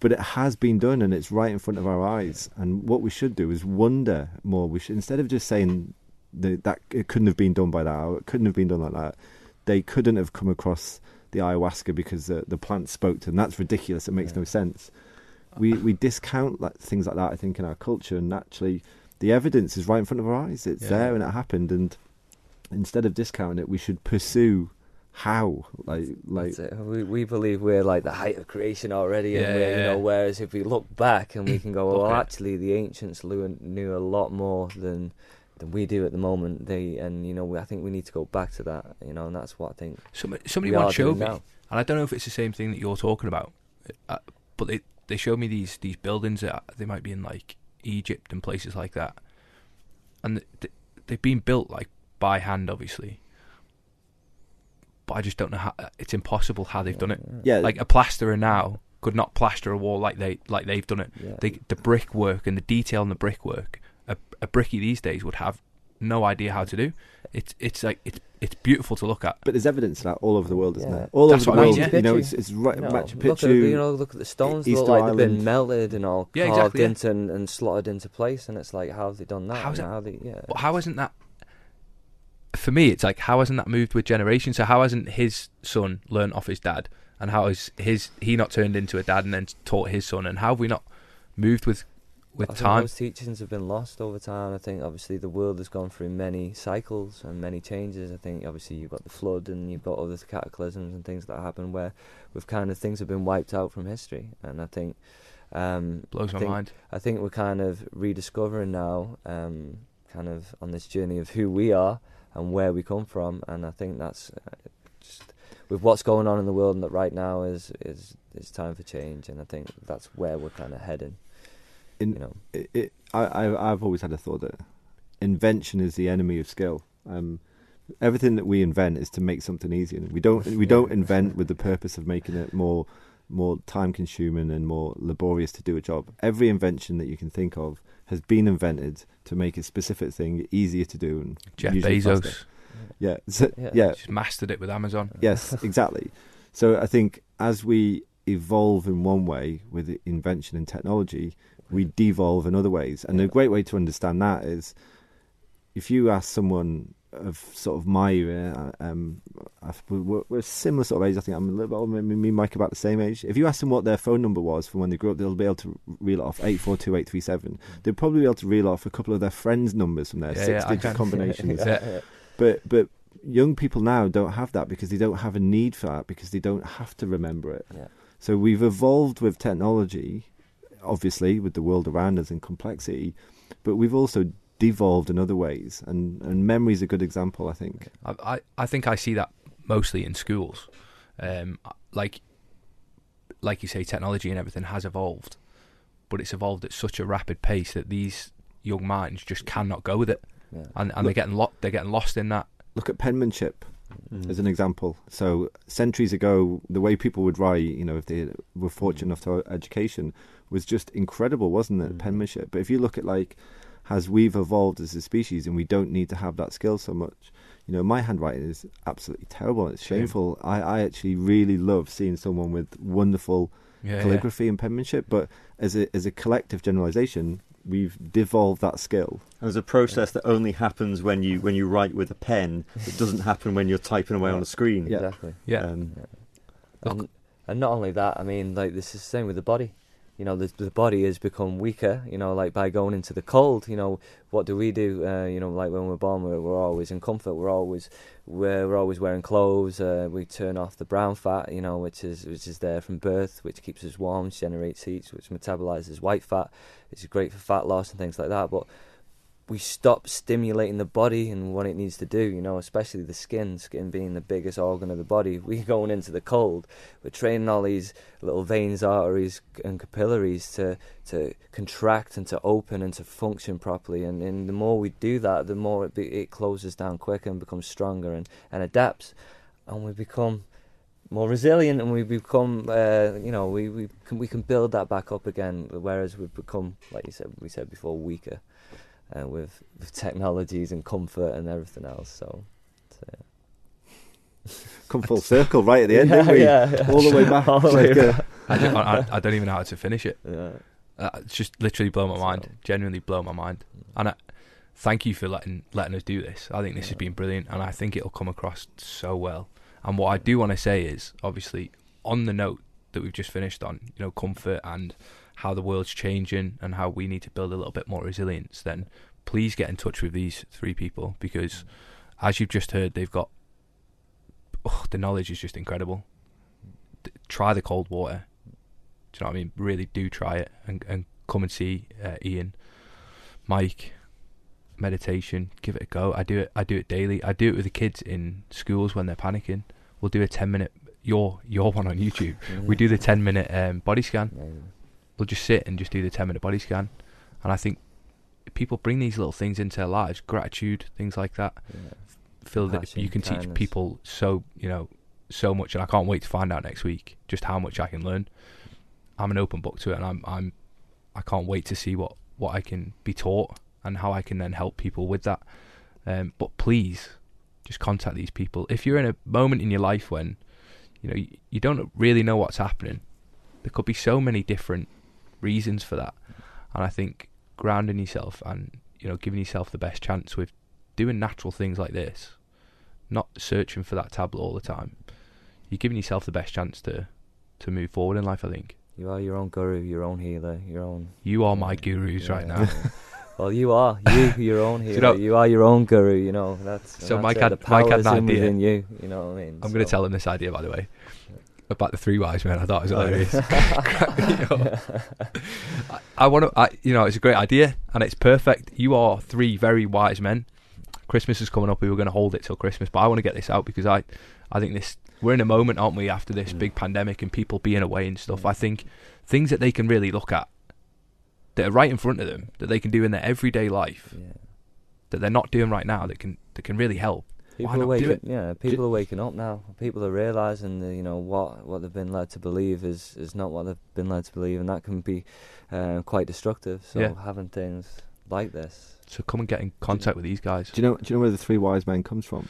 But it has been done, and it's right in front of our eyes. And what we should do is wonder more. We should instead of just saying that, that it couldn't have been done by that, or it couldn't have been done like that. They couldn't have come across the ayahuasca because the the plant spoke to them. That's ridiculous. It makes Yeah. no sense. We we discount like things like that. I think in our culture, and actually, the evidence is right in front of our eyes. It's Yeah. there, and it happened. And instead of discounting it, we should pursue how, like, like That's it. We we believe we're like the height of creation already, and Yeah, we're, yeah, you know. yeah. Whereas if we look back and we can go, well, Okay. actually, the ancients knew, knew a lot more than than we do at the moment. They and you know, we, I think we need to go back to that. You know, and that's what I think Somebody, somebody we are once showed me, now. and I don't know if it's the same thing that you're talking about, uh, but they they showed me these these buildings that they might be in like Egypt and places like that, and th- they've been built like by hand, obviously. But I just don't know how. Uh, it's impossible how they've done it. yeah, Like a plasterer now could not plaster a wall like they like they've done it. Yeah. The the brickwork and the detail in the brickwork, a, a brickie these days would have no idea how to do. It's it's like it's it's beautiful to look at. But there's evidence of that all over the world, isn't Yeah. there? All That's over the what I mean, world, yeah. you know, it's, it's right, You know, Machu Look at, you know, look at the stones. Easter look like they've been melted and all Yeah, carved exactly, yeah. into and, and slotted into place, and it's like, how have they done that? How's You it- How they, yeah. But how hasn't that? For me, it's like how hasn't that moved with generations? So how hasn't his son learned off his dad, and how has his he not turned into a dad and then taught his son, and how have we not moved with with I think time? those teachings have been lost over time. I think obviously the world has gone through many cycles and many changes. I think obviously you've got the flood and you've got all other cataclysms and things that happen where we've kind of things have been wiped out from history. And I think um, Blows I my think- mind. I think we're kind of rediscovering now, um, kind of on this journey of who we are and where we come from. And I think that's uh, just with what's going on in the world and that right now is is it's time for change. And I think that's where we're kind of heading. In, You know, it, it, I, I've always had a thought that invention is the enemy of skill. Um, everything that we invent is to make something easier. We don't *laughs* we don't invent with the purpose of making it more more time consuming and more laborious to do a job. Every invention that you can think of has been invented to make a specific thing easier to do and Jeff Bezos faster. Yeah, *laughs* so, Yeah. yeah, just mastered it with Amazon. yes, *laughs* exactly. So I think as we evolve in one way with invention and technology, we devolve in other ways. And Yeah. a great way to understand that is if you ask someone of sort of my era, um, we're, we're a similar sort of age. I think I'm a little bit older. Me, me and Mike about the same age. If you ask them what their phone number was from when they grew up, they'll be able to reel off eight four two eight three seven. They'll probably be able to reel off a couple of their friends' numbers from their Yeah, six yeah, digit combinations. *laughs* Yeah. But but young people now don't have that because they don't have a need for that because they don't have to remember it. Yeah. So we've evolved with technology obviously with the world around us and complexity, but we've also devolved in other ways, and and memory is a good example. I think. I, I, I think I see that mostly in schools. Um, like, like you say, technology and everything has evolved, but it's evolved at such a rapid pace that these young minds just cannot go with it, Yeah. and and they're getting lo- they're getting lost in that. Look at penmanship. Mm. as an example. So centuries ago, the way people would write, you know, if they were fortunate enough to education, was just incredible, wasn't it? Mm. Penmanship. But if you look at like, as we've evolved as a species, and we don't need to have that skill so much. You know, my handwriting is absolutely terrible. It's shameful. I, I actually really love seeing someone with wonderful Yeah, yeah. calligraphy and penmanship. But as a as a collective generalization, we've devolved that skill. And there's a process that only happens when you when you write with a pen. It doesn't *laughs* happen when you're typing away on a screen. Yeah. Exactly. Yeah, Um, Look- And, and not only that, I mean, like this is the same with the body. You know, the, the body has become weaker. You know, like by going into the cold. You know, what do we do? Uh, you know, like when we're born, we're, we're always in comfort. We're always we're, we're always wearing clothes. Uh, we turn off the brown fat. You know, which is which is there from birth, which keeps us warm, generates heat, which metabolizes white fat. It's great for fat loss and things like that. But we stop stimulating the body and what it needs to do, you know, especially the skin, skin being the biggest organ of the body. *laughs* We're going into the cold, we're training all these little veins, arteries, and capillaries to, to contract and to open and to function properly. And, and the more we do that, the more it, be, it closes down quicker and becomes stronger and, and adapts. And we become more resilient and we become, uh, you know, we, we, can, we can build that back up again, whereas we've become, like you said, we said before, weaker uh, with with technologies and comfort and everything else. So, so *laughs* Come full circle right at the end, yeah, didn't we? yeah, yeah. All the way back. *laughs* All the way back. I, don't, I, I don't even know how to finish it. Yeah. Uh, it's just literally blow my mind. So- Genuinely blow my mind. And I, thank you for letting letting us do this. I think this has been brilliant, and I think it'll come across so well. And what I do want to say is, obviously, on the note that we've just finished on, you know, comfort and how the world's changing and how we need to build a little bit more resilience. Then please get in touch with these three people because, as you've just heard, they've got oh, the knowledge is just incredible. D- try the cold water. Do you know what I mean? Really do try it and and come and see uh, Ian, Mike. Meditation, give it a go. I do it. I do it daily. I do it with the kids in schools when they're panicking. We'll do a ten minute. Your your one on YouTube. *laughs* We do the ten minute um, body scan. We'll just sit and just do the ten minute body scan. And I think people bring these little things into their lives, gratitude, things like that. Yeah. Feel that you can teach people so you know so much, and I can't wait to find out next week just how much I can learn. I'm an open book to it, and I'm I'm I can't wait to see what what I can be taught and how I can then help people with that. Um, but please, just contact these people if you're in a moment in your life when you know you, you don't really know what's happening. There could be so many different reasons for that, and I think grounding yourself and you know giving yourself the best chance with doing natural things like this, not searching for that tablet all the time. You're giving yourself the best chance to to move forward in life. I think You are your own guru, your own healer, your own. you are my gurus right now. *laughs* Well, you are you, your own *laughs* healer. know- you are your own guru. You know that's. So that's Mike had- Mike had an idea. you. You know what I mean? I'm going to tell him this idea, by the way, about the three wise men. I thought it was Oh, hilarious. *laughs* *laughs* I, I want to, I, you know, it's a great idea and it's perfect. You are three very wise men. Christmas is coming up. We were going to hold it till Christmas, but I want to get this out because I, I think this. We're in a moment, aren't we, after this Mm. big pandemic and people being away and stuff. Mm. I think things that they can really look at that are right in front of them that they can do in their everyday life Yeah. that they're not doing right now that can that can really help. Why People are waking, it? yeah. People are waking up now. People are realizing that you know what what they've been led to believe is is not what they've been led to believe, and that can be uh, quite destructive. So Yeah. having things like this, So come and get in contact with these guys. do you know? Do you know where the three wise men comes from?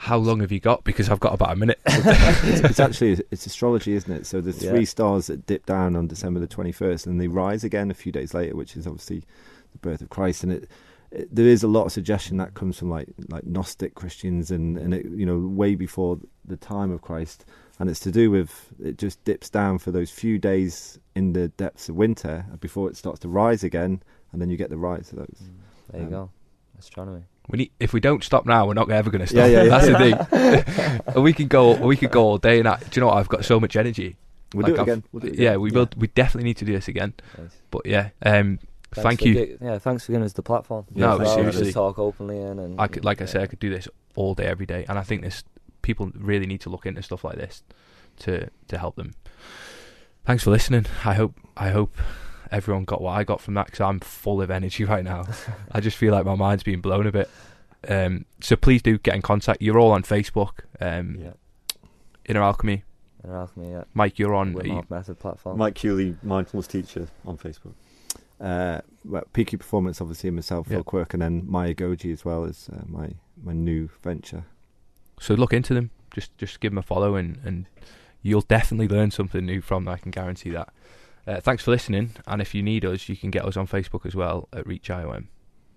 How long have you got? Because I've got about a minute. *laughs* it's, it's actually it's astrology, isn't it? So the Yeah. three stars that dip down on December the twenty first, and they rise again a few days later, which is obviously the birth of Christ. And it, it there is a lot of suggestion that comes from like like Gnostic Christians, and and it, you know way before the time of Christ, and it's to do with it just dips down for those few days in the depths of winter before it starts to rise again, and then you get the rise of those. there you Um, go, astronomy. We need, if we don't stop now, we're not ever going to stop. Yeah, yeah, yeah. That's the thing. *laughs* *laughs* We could go. We could go all day. And I, do you know what? I've got so much energy. We'll Like do it again. We'll do it yeah, we will. We definitely need to do this again. Nice. But yeah, um, Thanks thank you. gi- yeah, thanks for giving us the platform. No, as well, seriously. Just talk openly in and I could, like I yeah. said, I could do this all day, every day, and I think this people really need to look into stuff like this to to help them. Thanks for listening. I hope I hope everyone got what I got from that because I'm full of energy *laughs* right now. *laughs* I just feel like my mind's being blown a bit. Um, so please do get in contact. You're all on Facebook. Um, Yeah. Inner Alchemy. Inner Alchemy, yeah. Mike, you're on. Wim are you- Method platform. Mike Cooley, mindfulness teacher on Facebook. Uh, well, PQ Performance, obviously, myself, Yeah. Phil Quirk, and then Maya Goji as well as uh, my my new venture. so look into them. Just just give them a follow, and and you'll definitely learn something new from them. I can guarantee that. Uh, thanks for listening, and if you need us, you can get us on Facebook as well at Reach IOM.